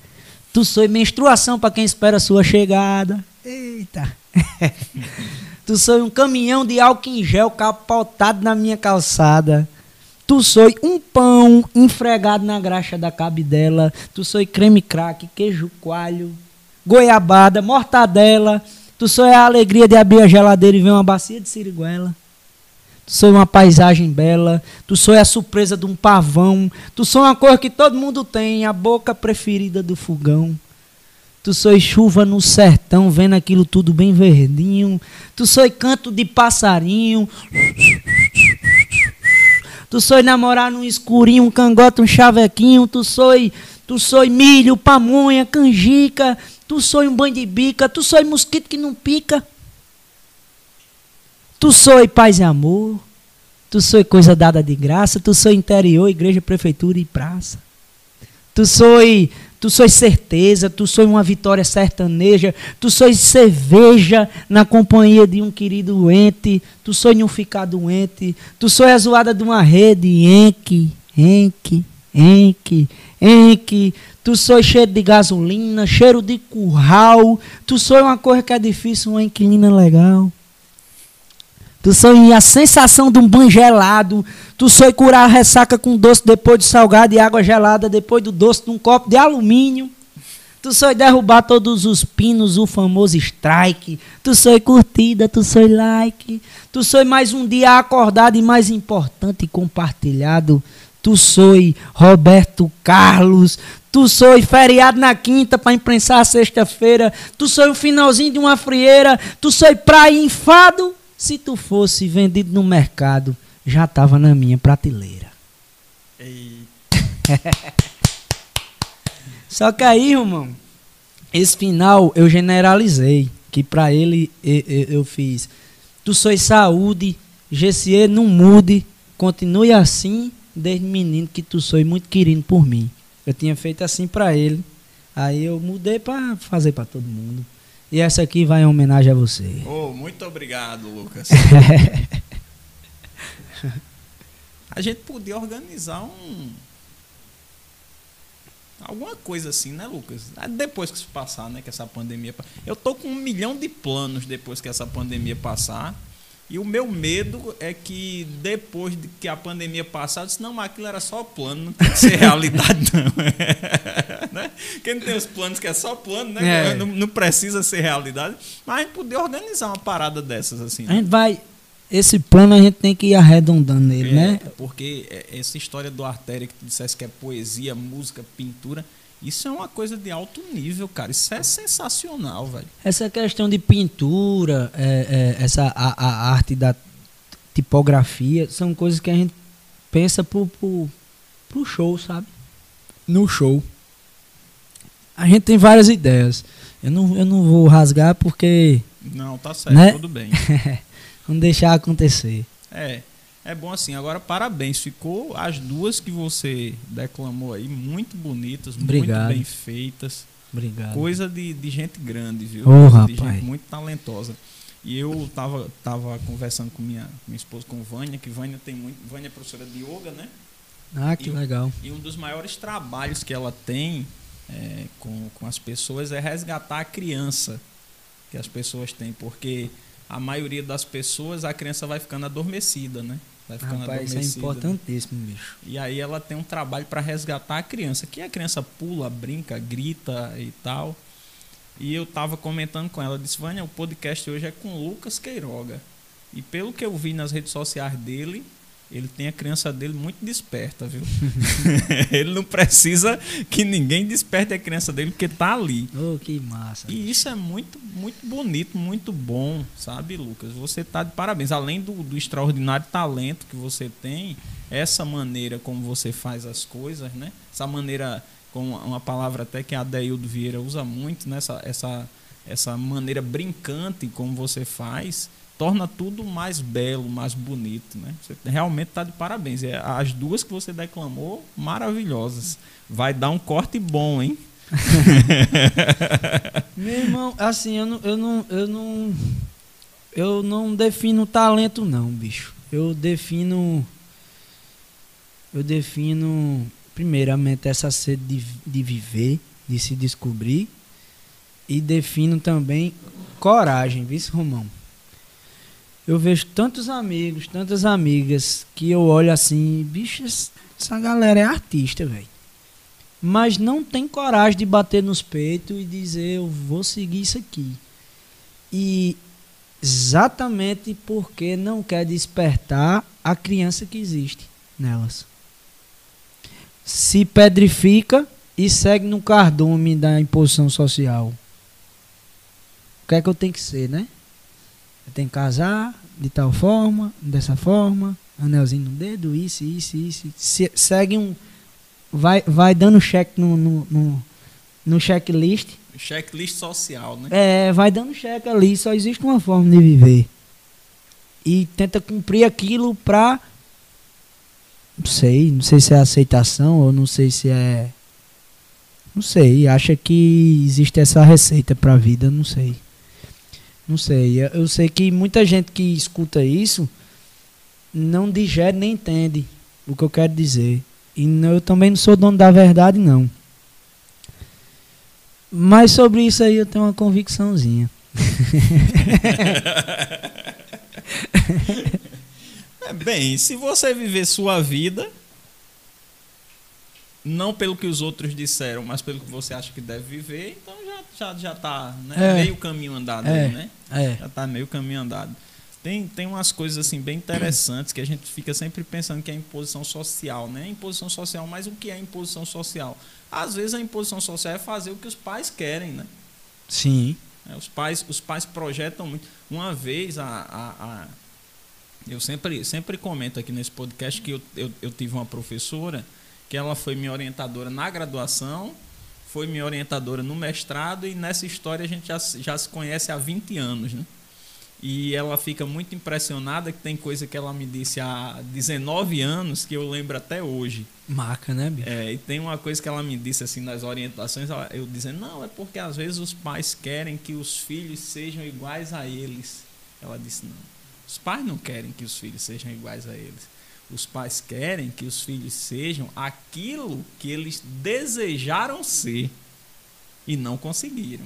B: Tu sou menstruação para quem espera a sua chegada. Eita. tu sou um caminhão de álcool em gel capotado na minha calçada. Tu sou um pão enfregado na graxa da cabidela. Tu sou creme crack, queijo coalho, goiabada, mortadela. Tu é a alegria de abrir a geladeira e ver uma bacia de siriguela. Tu sou uma paisagem bela. Tu sou a surpresa de um pavão. Tu sou uma cor que todo mundo tem, a boca preferida do fogão. Tu sou chuva no sertão, vendo aquilo tudo bem verdinho. Tu sou canto de passarinho. Tu sou namorar num escurinho, um cangote, um chavequinho. Tu sou, tu sou milho, pamonha, canjica. Tu sou um banho de bica, tu sou mosquito que não pica. Tu sou paz e amor. Tu sou coisa dada de graça, tu sou interior, igreja, prefeitura e praça. Tu sou, tu sou certeza, tu sou uma vitória sertaneja, tu sou cerveja na companhia de um querido ente, tu sou um ficar doente, tu sou a zoada de uma rede, enque, enque, enque, enque, Tu sou cheiro de gasolina, cheiro de curral. Tu sou uma coisa que é difícil, uma inquilina legal. Tu sou a sensação de um banho gelado. Tu sou curar a ressaca com doce depois de salgado e água gelada depois do doce de um copo de alumínio. Tu sou derrubar todos os pinos, o famoso strike. Tu sou curtida, tu sou like. Tu sou mais um dia acordado e mais importante compartilhado. Tu sou Roberto Carlos. Tu sou feriado na quinta para imprensar sexta-feira. Tu sou o finalzinho de uma frieira. Tu sou praia enfado. Se tu fosse vendido no mercado, já estava na minha prateleira.
A: Ei.
B: Só que aí, irmão, esse final eu generalizei. Que pra ele eu, eu, eu fiz. Tu sois saúde, GCE não mude, continue assim, desde menino que tu sois muito querido por mim. Eu tinha feito assim pra ele. Aí eu mudei pra fazer pra todo mundo. E essa aqui vai em homenagem a você.
A: Oh, muito obrigado, Lucas. a gente podia organizar um. Alguma coisa assim, né, Lucas? Ah, Depois que isso passar, né? Que essa pandemia. pa- Eu tô com um milhão de planos depois que essa pandemia passar. E o meu medo é que depois de que a pandemia passar, eu disse, não, mas aquilo era só plano, não tem que ser realidade, não. né? Quem tem os planos que é só plano, né?
B: É.
A: Não, não precisa ser realidade. Mas a gente podia organizar uma parada dessas, assim.
B: A gente vai. Esse plano a gente tem que ir arredondando nele,
A: É,
B: né?
A: Porque é, essa história do Artéria que tu disseste que é poesia, música, pintura, isso é uma coisa de alto nível, cara. Isso é sensacional, velho.
B: Essa questão de pintura, é, é, essa a, a arte da tipografia, são coisas que a gente pensa pro, pro, pro show, sabe? No show. A gente tem várias ideias. Eu não, eu não vou rasgar porque
A: Não, tá certo,
B: Né?
A: tudo bem.
B: vamos deixar acontecer.
A: É, é bom assim. Agora, parabéns. Ficou as duas que você declamou aí, muito bonitas,
B: Obrigado.
A: muito bem feitas.
B: Obrigado.
A: Coisa de, de gente grande, viu? Coisa de
B: rapaz.
A: gente muito talentosa. E eu tava, tava conversando com minha, minha esposa, com Vânia, que Vânia tem muito. Vânia é professora de yoga, né?
B: Ah, que
A: E-
B: legal.
A: E um dos maiores trabalhos que ela tem é, com, com as pessoas é resgatar a criança que as pessoas têm, porque a maioria das pessoas a criança vai ficando adormecida, né? Vai ficando
B: Rapaz, isso é
A: adormecida.
B: importantíssimo, bicho.
A: E aí ela tem um trabalho para resgatar a criança, que a criança pula, brinca, grita e tal. E eu tava comentando com ela, disse, Vânia, o podcast hoje é com Lucas Queiroga. E pelo que eu vi nas redes sociais dele, ele tem a criança dele muito desperta, viu? ele não precisa que ninguém desperte a criança dele, porque tá ali.
B: Oh, que massa.
A: E isso é muito, muito bonito, muito bom, sabe, Lucas? Você tá de parabéns. Além do, do extraordinário talento que você tem, essa maneira como você faz as coisas, né? Essa maneira, com uma palavra até que a Adeildo Vieira usa muito, né? Essa, essa, essa maneira brincante como você faz, torna tudo mais belo, mais bonito, né? Você realmente tá de parabéns. É, As duas que você declamou, maravilhosas. Vai dar um corte bom, hein?
B: Meu irmão, assim, eu não, eu não, eu não, eu não defino talento não, bicho. Eu defino, eu defino primeiramente essa sede de, de viver, de se descobrir e defino também coragem, viu, Romão? Eu vejo tantos amigos, tantas amigas que eu olho assim, bicho, essa galera é artista, velho mas não tem coragem de bater nos peitos e dizer eu vou seguir isso aqui. E exatamente porque não quer despertar a criança que existe nelas. Se pedrifica e segue no cardume da imposição social. O que é que eu tenho que ser, né? Tenho que casar de tal forma, dessa forma, anelzinho no dedo, isso, isso, isso. Se- segue um vai, vai dando cheque no, no, no, no checklist.
A: Checklist social, né?
B: É, vai dando cheque ali, só existe uma forma de viver. E tenta cumprir aquilo pra. Não sei, não sei se é aceitação ou não sei se é. Não sei, acha que existe essa receita pra vida, não sei. Não sei, eu- sei que muita gente que escuta isso não digere nem entende o que eu quero dizer. E eu também não sou dono da verdade, não. Mas sobre isso aí eu tenho uma convicçãozinha.
A: É, bem, se você viver sua vida, não pelo que os outros disseram, mas pelo que você acha que deve viver, então já, já, já tá né?
B: É.
A: meio caminho andado,
B: É.
A: aí, né?
B: É.
A: Já tá meio caminho andado. Tem, tem umas coisas assim bem interessantes que a gente fica sempre pensando que é imposição social, né? Imposição social, mas o que é imposição social? Às vezes a imposição social é fazer o que os pais querem, né?
B: Sim.
A: É, Os pais, os pais projetam muito. Uma vez a, a, a, Eu sempre, sempre comento aqui nesse podcast que eu, eu, eu tive uma professora que ela foi minha orientadora na graduação, foi minha orientadora no mestrado e nessa história a gente já, já se conhece há 20 anos, né? E ela fica muito impressionada que tem coisa que ela me disse há 19 anos que eu lembro até hoje.
B: Marca, né, bicho?
A: É, e tem uma coisa que ela me disse assim nas orientações, eu dizendo, não, é porque às vezes os pais querem que os filhos sejam iguais a eles. Ela disse, não. Os pais não querem que os filhos sejam iguais a eles. Os pais querem que os filhos sejam aquilo que eles desejaram ser e não conseguiram.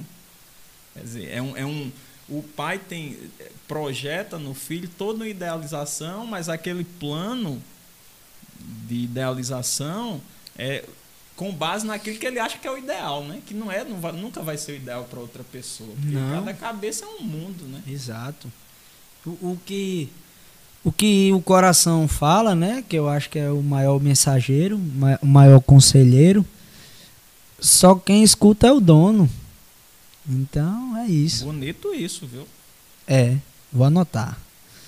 A: Quer dizer, é um, é um o pai tem projeta no filho toda uma idealização, mas aquele plano de idealização é com base naquilo que ele acha que é o ideal, né? Que não é, não vai, nunca vai ser o ideal para outra pessoa. Porque não. cada cabeça é um mundo, né?
B: Exato. O, o, que o que o coração fala, né? Que eu acho que é o maior mensageiro, o maior conselheiro. Só quem escuta é o dono. Então é isso.
A: Bonito isso, viu?
B: É, vou anotar.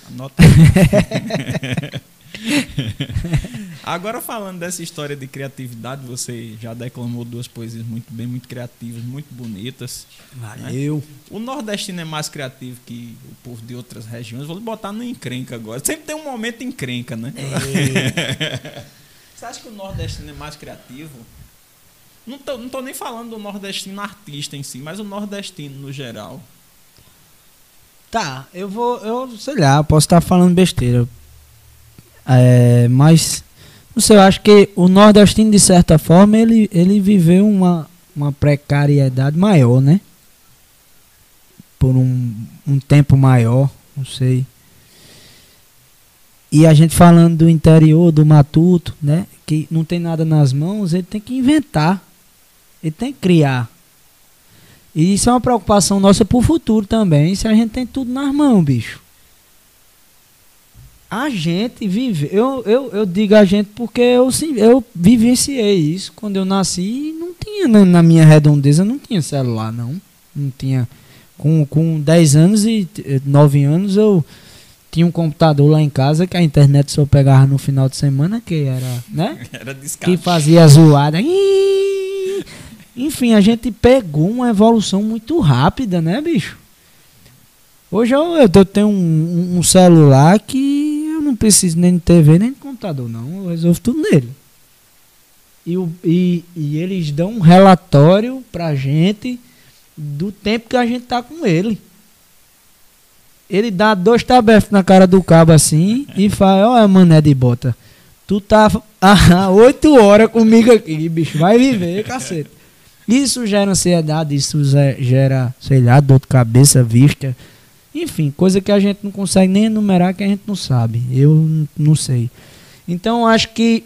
A: Anota. Agora falando dessa história de criatividade, você já declamou duas poesias muito bem, muito criativas, muito bonitas.
B: Valeu. Né?
A: O nordestino é mais criativo que o povo de outras regiões. Vou lhe botar no encrenca agora. Sempre tem um momento encrenca, né? É. você acha que o nordestino é mais criativo? Não tô, não tô nem falando do nordestino artista em si, mas o nordestino no geral.
B: Tá, eu vou, eu sei lá, posso estar falando besteira. É, mas não sei, eu acho que o nordestino de certa forma ele, ele viveu uma, uma precariedade maior, né? Por um, um tempo maior, não sei. E a gente falando do interior, do matuto, né? Que não tem nada nas mãos, ele tem que inventar. Ele tem que criar. E isso é uma preocupação nossa pro futuro também, se a gente tem tudo nas mãos, bicho. A gente vive, eu, eu, eu digo a gente porque eu, eu vivenciei isso. Quando eu nasci, não tinha na, na minha redondeza, não tinha celular, não. Não tinha. Com, com 10 anos e 9 anos eu tinha um computador lá em casa que a internet só pegava no final de semana, que era, né?
A: era
B: que fazia zoada. Enfim, a gente pegou uma evolução muito rápida, né, bicho? Hoje eu, eu tenho um, um, celular que preciso nem de TV nem de computador, não. Eu resolvo tudo nele. E, e, e eles dão um relatório pra gente do tempo que a gente tá com ele. Ele dá dois tabefes na cara do cabo assim e fala, olha mané de bota. Tu tá oito horas comigo aqui, bicho. Vai viver, cacete. Isso gera ansiedade, isso gera, sei lá, dor de cabeça, vista. Enfim, coisa que a gente não consegue nem enumerar, que a gente não sabe. Eu não sei. Então, acho que.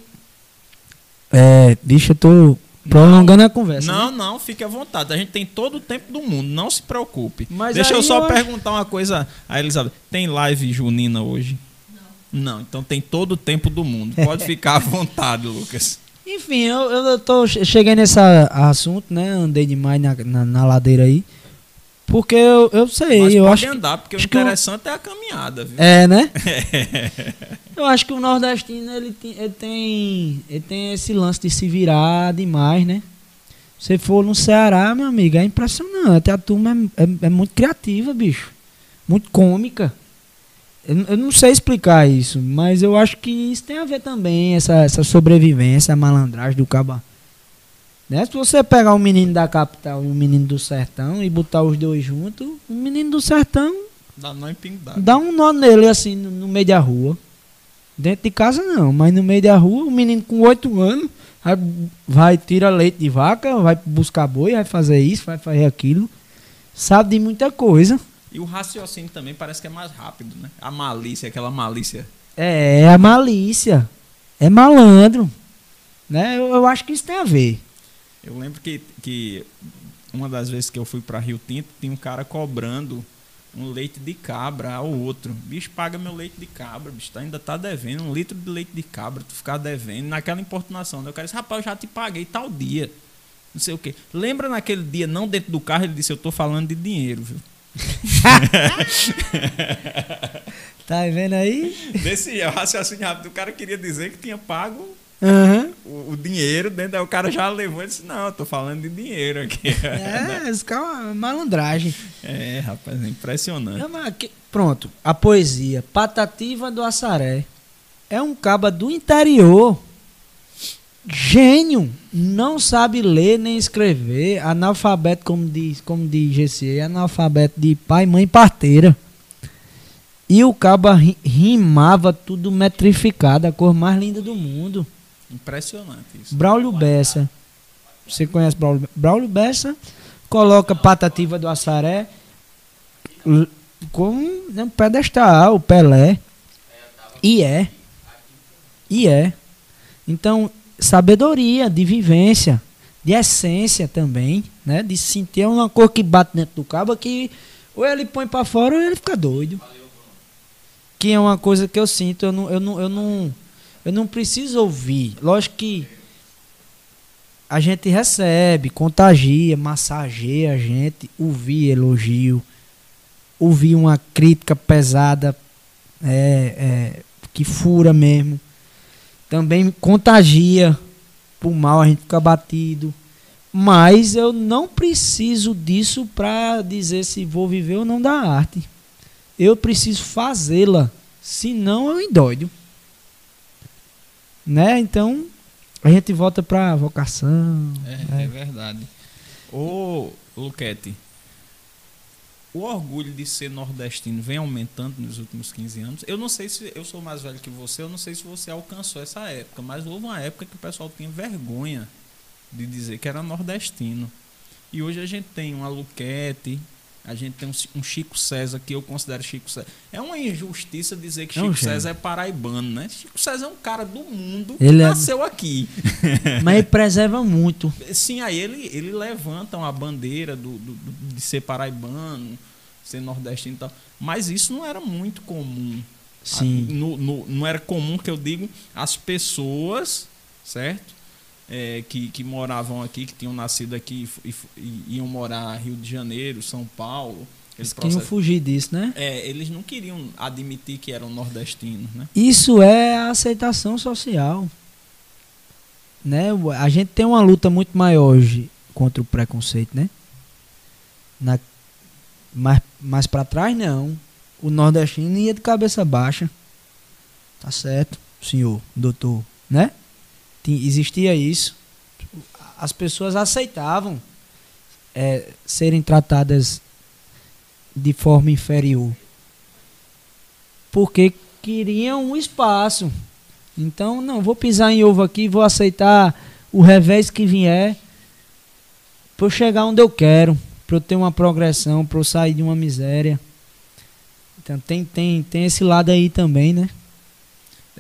B: É, bicho, eu tô prolongando não, a conversa.
A: Não, né? não, fique à vontade. A gente tem todo o tempo do mundo, não se preocupe. Mas Deixa eu só eu perguntar acho... uma coisa a Elizabeth. Tem live junina hoje? Não. Não, então tem todo o tempo do mundo. Pode ficar à vontade, Lucas.
B: Enfim, eu, eu tô, cheguei nesse assunto, né? Andei demais na, na, na ladeira aí. Porque eu, eu sei, Mas eu acho.
A: andar, porque o interessante é a caminhada, viu?
B: É, né? eu acho que o nordestino ele tem, ele tem, ele tem esse lance de se virar demais, né? Se for no Ceará, meu amigo, é impressionante. A turma é, é, é muito criativa, bicho. Muito cômica. Eu, eu, não sei explicar isso, mas eu acho que isso tem a ver também, essa, essa sobrevivência, a malandragem do caba. Né? Se você pegar um menino da capital e um menino do sertão e botar os dois juntos, o menino do sertão
A: dá, nó
B: dá um nó nele assim no, no, meio da rua. Dentro de casa não, mas no meio da rua, o menino com oito anos vai, vai tirar leite de vaca, vai buscar boi, vai fazer isso, vai fazer aquilo. Sabe de muita coisa.
A: E o raciocínio também parece que é mais rápido, né? A malícia, aquela malícia.
B: É, é a malícia. É malandro. Né? Eu, eu acho que isso tem a ver.
A: Eu lembro que, que uma das vezes que eu fui para Rio Tinto, tinha um cara cobrando um leite de cabra ao outro. Bicho, paga meu leite de cabra, bicho, tá, ainda tá devendo um litro de leite de cabra, tu ficar devendo, naquela importunação. Né? O cara disse, rapaz, eu já te paguei tal dia. Não sei o quê. Lembra naquele dia, não dentro do carro, ele disse, eu tô falando de dinheiro, viu?
B: tá vendo aí?
A: Desse raciocínio rápido, o cara queria dizer que tinha pago
B: Uhum.
A: O, o dinheiro, dentro, aí o cara já levou e disse, não, eu tô falando de dinheiro aqui.
B: É, esse cara é malandragem.
A: É, rapaz, é impressionante.
B: Não, que- pronto, a poesia Patativa do Assaré é um caba do interior. Gênio, não sabe ler nem escrever, analfabeto como diz, como diz GC, analfabeto de pai, mãe e parteira. E o caba ri- rimava tudo metrificado, a cor mais linda do mundo.
A: Impressionante isso.
B: Braulio Bessa. Você conhece Braulio Bessa? Braulio Bessa coloca Patativa do Assaré como um pedestal, o Pelé. E é. E é. Então, sabedoria de vivência, de essência também, né? De sentir uma cor que bate dentro do cabo que ou ele põe pra fora ou ele fica doido. Que é uma coisa que eu sinto, eu não, eu não, eu não, eu não preciso ouvir. Lógico que a gente recebe, contagia, massageia a gente, ouvir elogio, ouvir uma crítica pesada, é, é, que fura mesmo. Também contagia, por mal a gente fica batido. Mas eu não preciso disso para dizer se vou viver ou não da arte. Eu preciso fazê-la, senão eu endoido. Né? Então, a gente volta pra vocação.
A: É, é verdade. Ô, Luquete, o orgulho de ser nordestino vem aumentando nos últimos 15 anos. Eu não sei se eu sou mais velho que você, eu não sei se você alcançou essa época, mas houve uma época que o pessoal tinha vergonha de dizer que era nordestino. E hoje a gente tem uma Luquete, a gente tem um, um Chico César, que eu considero Chico César. É uma injustiça dizer que
B: É
A: Chico. César é paraibano, né? Chico César é um cara do mundo
B: Ele
A: que
B: é-
A: nasceu aqui.
B: Mas ele preserva muito.
A: Sim, aí ele, ele levanta uma bandeira do, do- do- de ser paraibano, ser nordestino e tal. Mas isso não era muito comum.
B: Sim.
A: Ah, no- no- não era comum que eu digo as pessoas, certo? É, que, que moravam aqui, que tinham nascido aqui e, e, iam morar Rio de Janeiro, São Paulo.
B: Eles queriam fugir disso, né?
A: é, eles não queriam admitir que eram nordestinos, né?
B: Isso é a aceitação social. Né? A gente tem uma luta muito maior hoje contra o preconceito, né? Na, mais mais para trás, não. O nordestino ia de cabeça baixa. Tá certo, senhor, doutor, né? Ti- Existia isso. As pessoas aceitavam é, serem tratadas de forma inferior porque queriam um espaço. Então, não, vou pisar em ovo aqui, vou aceitar o revés que vier para eu chegar onde eu quero, para eu ter uma progressão, para eu sair de uma miséria. Então, tem, tem, tem esse lado aí também, né?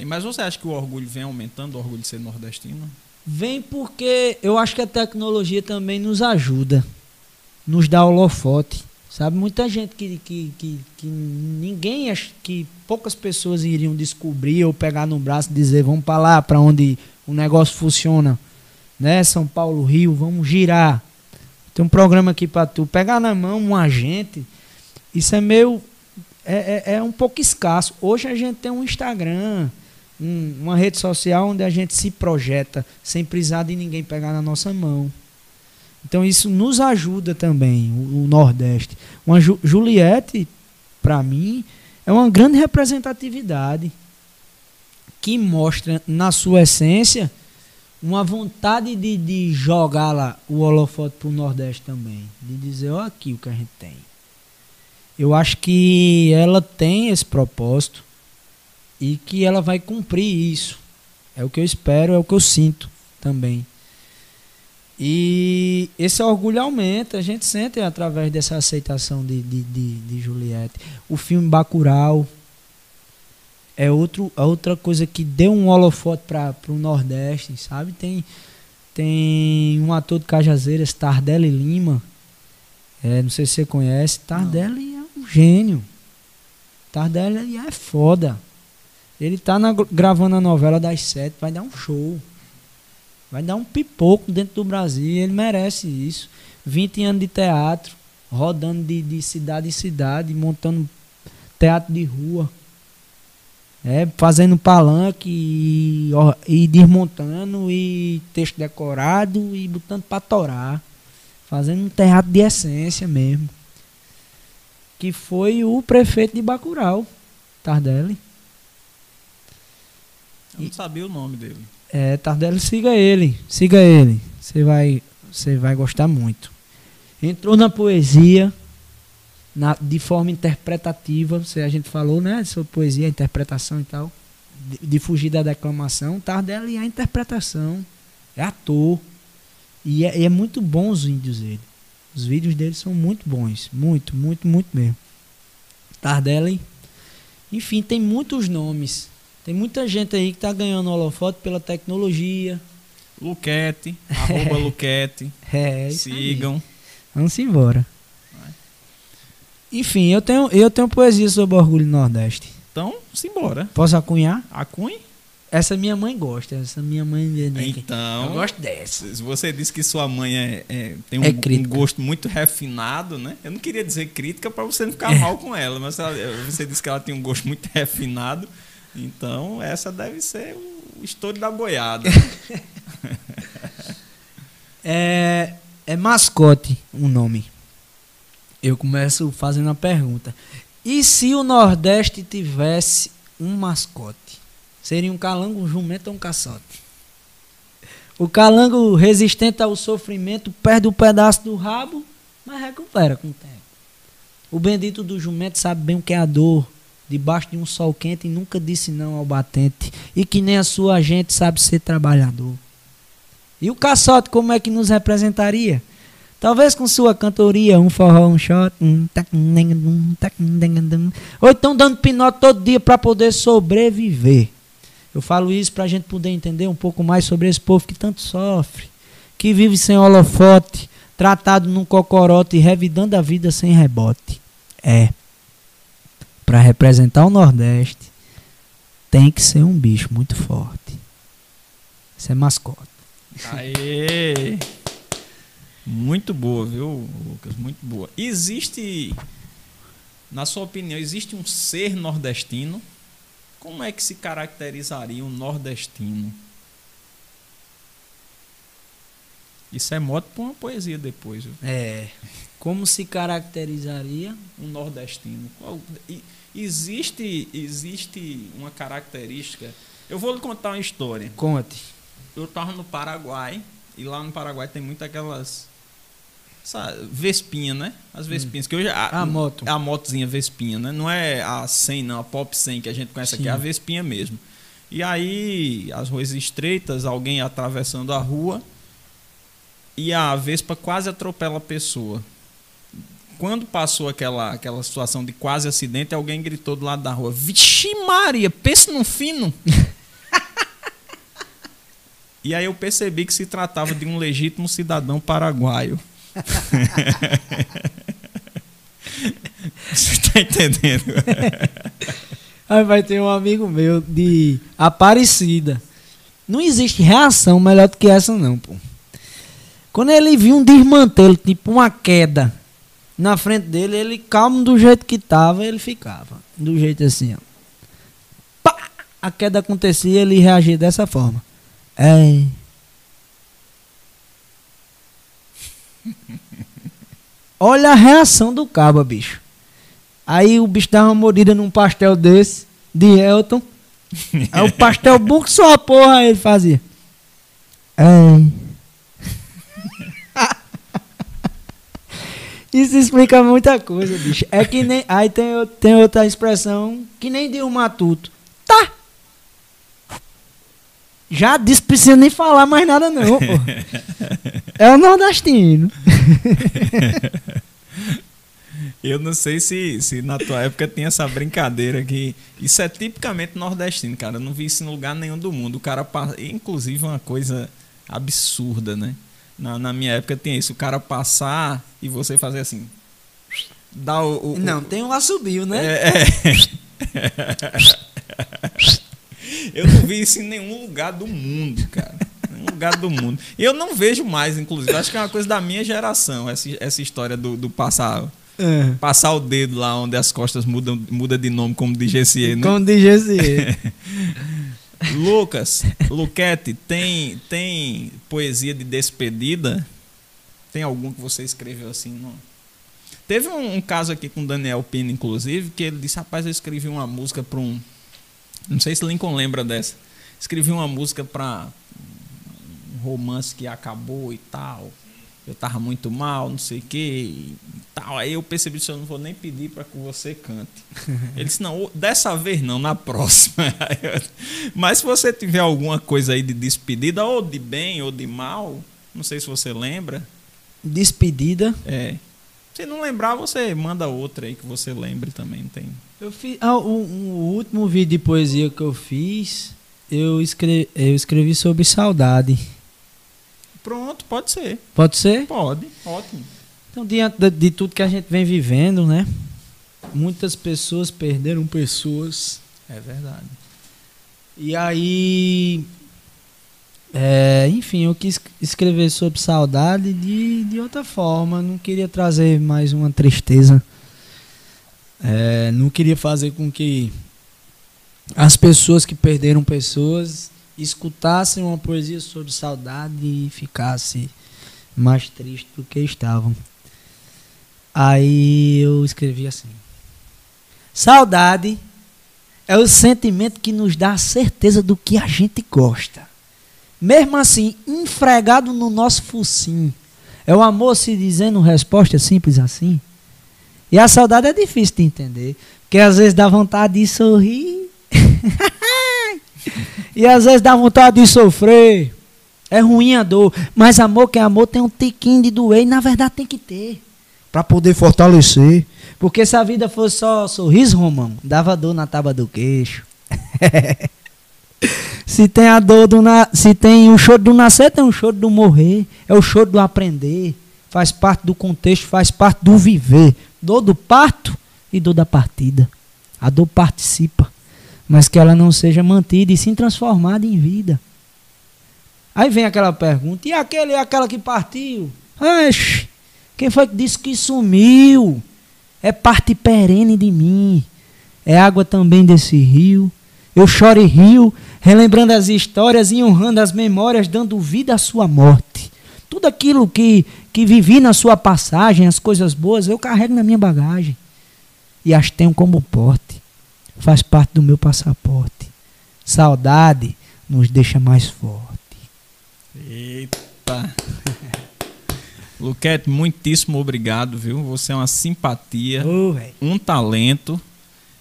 A: Mas você acha que o orgulho vem aumentando, o orgulho de ser nordestino?
B: Vem porque eu acho que a tecnologia também nos ajuda, nos dá holofote. Sabe, muita gente que, que, que, que ninguém, que poucas pessoas iriam descobrir ou pegar no braço e dizer, vamos para lá, para onde o negócio funciona, né? São Paulo, Rio, vamos girar. Tem um programa aqui para tu pegar na mão um agente. Isso é meio, é, é, é um pouco escasso. Hoje a gente tem um Instagram, um- uma rede social onde a gente se projeta sem precisar de ninguém pegar na nossa mão. Então isso nos ajuda também, o, o Nordeste. Uma Ju- Juliette, para mim, é uma grande representatividade que mostra na sua essência uma vontade de, de jogar lá o holofote para o Nordeste também. De dizer, ó aqui o que a gente tem. Eu acho que ela tem esse propósito e que ela vai cumprir isso. É o que eu espero, é o que eu sinto também. E esse orgulho aumenta, a gente sente através dessa aceitação de, de, de, de Juliette. O filme Bacurau é outro, é outra coisa que deu um holofote para o Nordeste, sabe? Tem, tem um ator de Cajazeiras, Tardelli Lima. É, não sei se você conhece. Tardelli é um gênio. Tardelli é foda. Ele tá na- gravando a novela das sete, vai dar um show. Vai dar um pipoco dentro do Brasil, ele merece isso. 20 anos de teatro, rodando de, de cidade em cidade, montando teatro de rua. É, fazendo palanque e, e desmontando e texto decorado e botando pra torar. Fazendo um teatro de essência mesmo. Que foi o prefeito de Bacurau, Tardelli.
A: Eu não sabia o nome dele.
B: É, Tardelli, siga ele, siga ele. Você vai, você vai gostar muito. Entrou na poesia na, de forma interpretativa, você, a gente falou, né, sobre poesia, interpretação e tal, de, de fugir da declamação. Tardelli é a interpretação, é ator. E é, é muito bom os vídeos dele. Os vídeos dele são muito bons, muito, muito, muito mesmo. Tardelli, enfim, tem muitos nomes. Tem muita gente aí que tá ganhando holofote pela tecnologia.
A: Luquete, arroba Luquete.
B: É, isso aí.
A: Sigam.
B: Vamos embora. Enfim, eu tenho, eu tenho poesia sobre orgulho nordeste.
A: Então, simbora.
B: Posso acunhar?
A: Acunhe?
B: Essa minha mãe gosta. Essa minha mãe.
A: Então,
B: Eu gosto dessa.
A: você disse que sua mãe é, é- tem um,
B: É
A: um gosto muito refinado, né? Eu não queria dizer crítica para você não ficar
B: É.
A: mal com ela, mas ela- você disse que ela tem um gosto muito refinado. Então, essa deve ser o estouro da boiada.
B: É, é mascote o nome. Eu começo fazendo a pergunta. E se o Nordeste tivesse um mascote? Seria um calango, um jumento ou um caçote? O calango resistente ao sofrimento perde um pedaço do rabo, mas recupera com o tempo. O bendito do jumento sabe bem o que é a dor, debaixo de um sol quente e nunca disse não ao batente, e que nem a sua gente sabe ser trabalhador. E o caçote como é que nos representaria? Talvez com sua cantoria, um forró, um shot, ou então dando pinote todo dia para poder sobreviver. Eu falo isso para a gente poder entender um pouco mais sobre esse povo que tanto sofre, que vive sem holofote, tratado num cocorote e revidando a vida sem rebote. É, para representar o Nordeste, tem que ser um bicho muito forte. Isso é mascote.
A: Aê! Muito boa, viu, Lucas? Muito boa. Existe, na sua opinião, existe um ser nordestino? Como é que se caracterizaria um nordestino? Isso é moto para uma poesia depois, viu?
B: É. Como se caracterizaria?
A: Um nordestino. Qual- e- existe, existe uma característica. Eu vou lhe contar uma história.
B: Conte.
A: Eu tava no Paraguai e lá no Paraguai tem muito aquelas Vespinha, né? As Vespinhas que hoje a,
B: A moto.
A: a motozinha Vespinha, né? Não é a 100 não, a Pop 100 que a gente conhece aqui,
B: Sim.
A: é a Vespinha mesmo. E aí as ruas estreitas, alguém atravessando a rua e a Vespa quase atropela a pessoa. Quando passou aquela, aquela situação de quase acidente, alguém gritou do lado da rua: Vixe Maria, pensa num fino! E aí eu percebi que se tratava de um legítimo cidadão paraguaio. Você tá entendendo?
B: Aí vai ter um amigo meu de Aparecida. Não existe reação melhor do que essa, não, pô. Quando ele viu um desmantelo, tipo uma queda na frente dele, ele calmo do jeito que tava, ele ficava. Do jeito assim, ó. Pá! A queda acontecia, ele reagia dessa forma. É. Olha a reação do cabo, bicho. Aí o bicho dava uma mordida num pastel desse, de Elton. Aí o pastel bom que só a porra ele fazia. É. Isso explica muita coisa, bicho. É que nem. Aí tem, tem outra expressão que nem de um matuto. Tá! Já disse, precisa nem falar mais nada, não, pô. É o nordestino.
A: Eu não sei se, se na tua época tinha essa brincadeira que. Isso é tipicamente nordestino, cara. Eu não vi isso em lugar nenhum do mundo. O cara. Inclusive, uma coisa absurda, né? Na, na minha época tinha isso. O cara passar e você fazer assim. Dar o. o-
B: Não, tem um assobio, né?
A: É, é. Eu não vi isso em nenhum lugar do mundo, cara. Nenhum lugares do mundo. Eu não vejo mais, inclusive. Acho que é uma coisa da minha geração, essa, essa história do, do passar.
B: É.
A: Passar o dedo lá onde as costas mudam muda de nome, como de GCE, né?
B: Como de GCE.
A: Lucas, Luquete, tem, tem poesia de despedida? Tem algum que você escreveu assim? Teve um, um, caso aqui com Daniel Pina, inclusive, que ele disse: Rapaz, eu escrevi uma música para um. Não sei se Lincoln lembra dessa. Escrevi uma música para um romance que acabou e tal. Eu tava muito mal, não sei o que e tal. Aí eu percebi que eu não vou nem pedir para que você cante. Ele disse: Não, dessa vez não, na próxima. Mas se você tiver alguma coisa aí de despedida, ou de bem ou de mal, não sei se você lembra.
B: Despedida?
A: É. Se não lembrar, você manda outra aí que você lembre também, não tem.
B: Eu fiz. Ah, o, o, último vídeo de poesia que eu fiz, eu escrevi, eu escrevi sobre saudade.
A: Pronto, pode ser.
B: Pode ser?
A: Pode, ótimo.
B: Então, diante de, de tudo que a gente vem vivendo, né? Muitas pessoas perderam pessoas.
A: É verdade.
B: E aí é, enfim, eu quis escrever sobre saudade de, de outra forma. Não queria trazer mais uma tristeza. É, não queria fazer com que as pessoas que perderam pessoas escutassem uma poesia sobre saudade e ficassem mais tristes do que estavam. Aí eu escrevi assim: Saudade é o sentimento que nos dá a certeza do que a gente gosta mesmo assim, enfregado no nosso focinho. É o amor se dizendo resposta simples assim. E a saudade é difícil de entender. Porque às vezes dá vontade de sorrir. e às vezes dá vontade de sofrer. É ruim a dor. Mas amor que é amor tem um tiquinho de doer. E na verdade tem que ter. Para poder fortalecer. Porque se a vida fosse só sorriso, Romão, dava dor na tábua do queixo. Se tem a dor do na... se tem o choro do nascer, tem o choro do morrer, é o choro do aprender, faz parte do contexto, faz parte do viver, dor do parto e dor da partida. A dor participa, mas que ela não seja mantida e sim transformada em vida. Aí vem aquela pergunta: e aquele e aquela que partiu? Oxe, quem foi que disse que sumiu? É parte perene de mim, é água também desse rio. Eu choro e rio, relembrando as histórias e honrando as memórias, dando vida à sua morte. Tudo aquilo que, que vivi na sua passagem, as coisas boas, eu carrego na minha bagagem. E as tenho como porte. Faz parte do meu passaporte. Saudade nos deixa mais forte.
A: Eita! Luquete, muitíssimo obrigado, viu? Você é uma simpatia,
B: oh,
A: um talento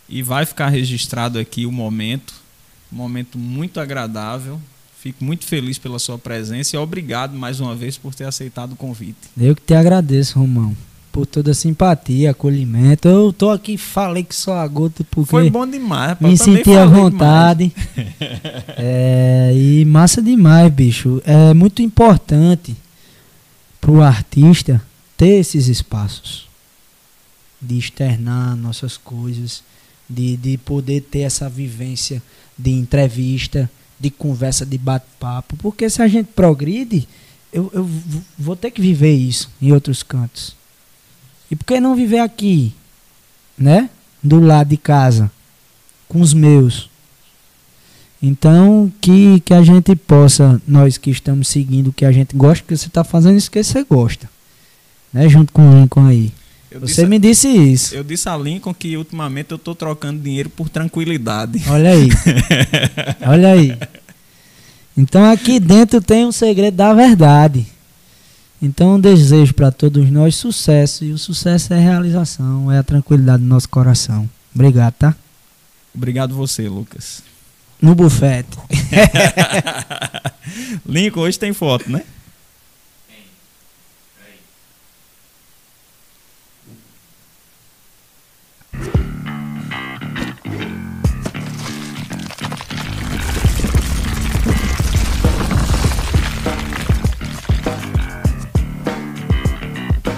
A: e vai ficar registrado aqui o momento, um momento muito agradável. Fico muito feliz pela sua presença e obrigado mais uma vez por ter aceitado o convite.
B: Eu que te agradeço, Romão, por toda a simpatia, acolhimento. Eu tô aqui, falei que só a gota porque
A: foi bom demais.
B: Me senti à vontade. é, e massa demais, bicho. É muito importante pro artista ter esses espaços de externar nossas coisas de, de poder ter essa vivência de entrevista, de conversa, de bate-papo. Porque se a gente progride, eu, eu vou ter que viver isso em outros cantos. E por que não viver aqui, né? Do lado de casa, com os meus. Então, que, que a gente possa, nós que estamos seguindo o que a gente gosta, que você está fazendo isso que você gosta. Né? Junto com o Lincoln aí. Eu Você disse, me disse isso.
A: Eu disse a Lincoln que ultimamente eu estou trocando dinheiro por tranquilidade.
B: Olha aí. Olha aí. Então aqui dentro tem um segredo da verdade. Então desejo para todos nós sucesso. E o sucesso é a realização, é a tranquilidade do nosso coração. Obrigado, tá?
A: Obrigado você, Lucas.
B: No bufete.
A: Lincoln, hoje tem foto, né?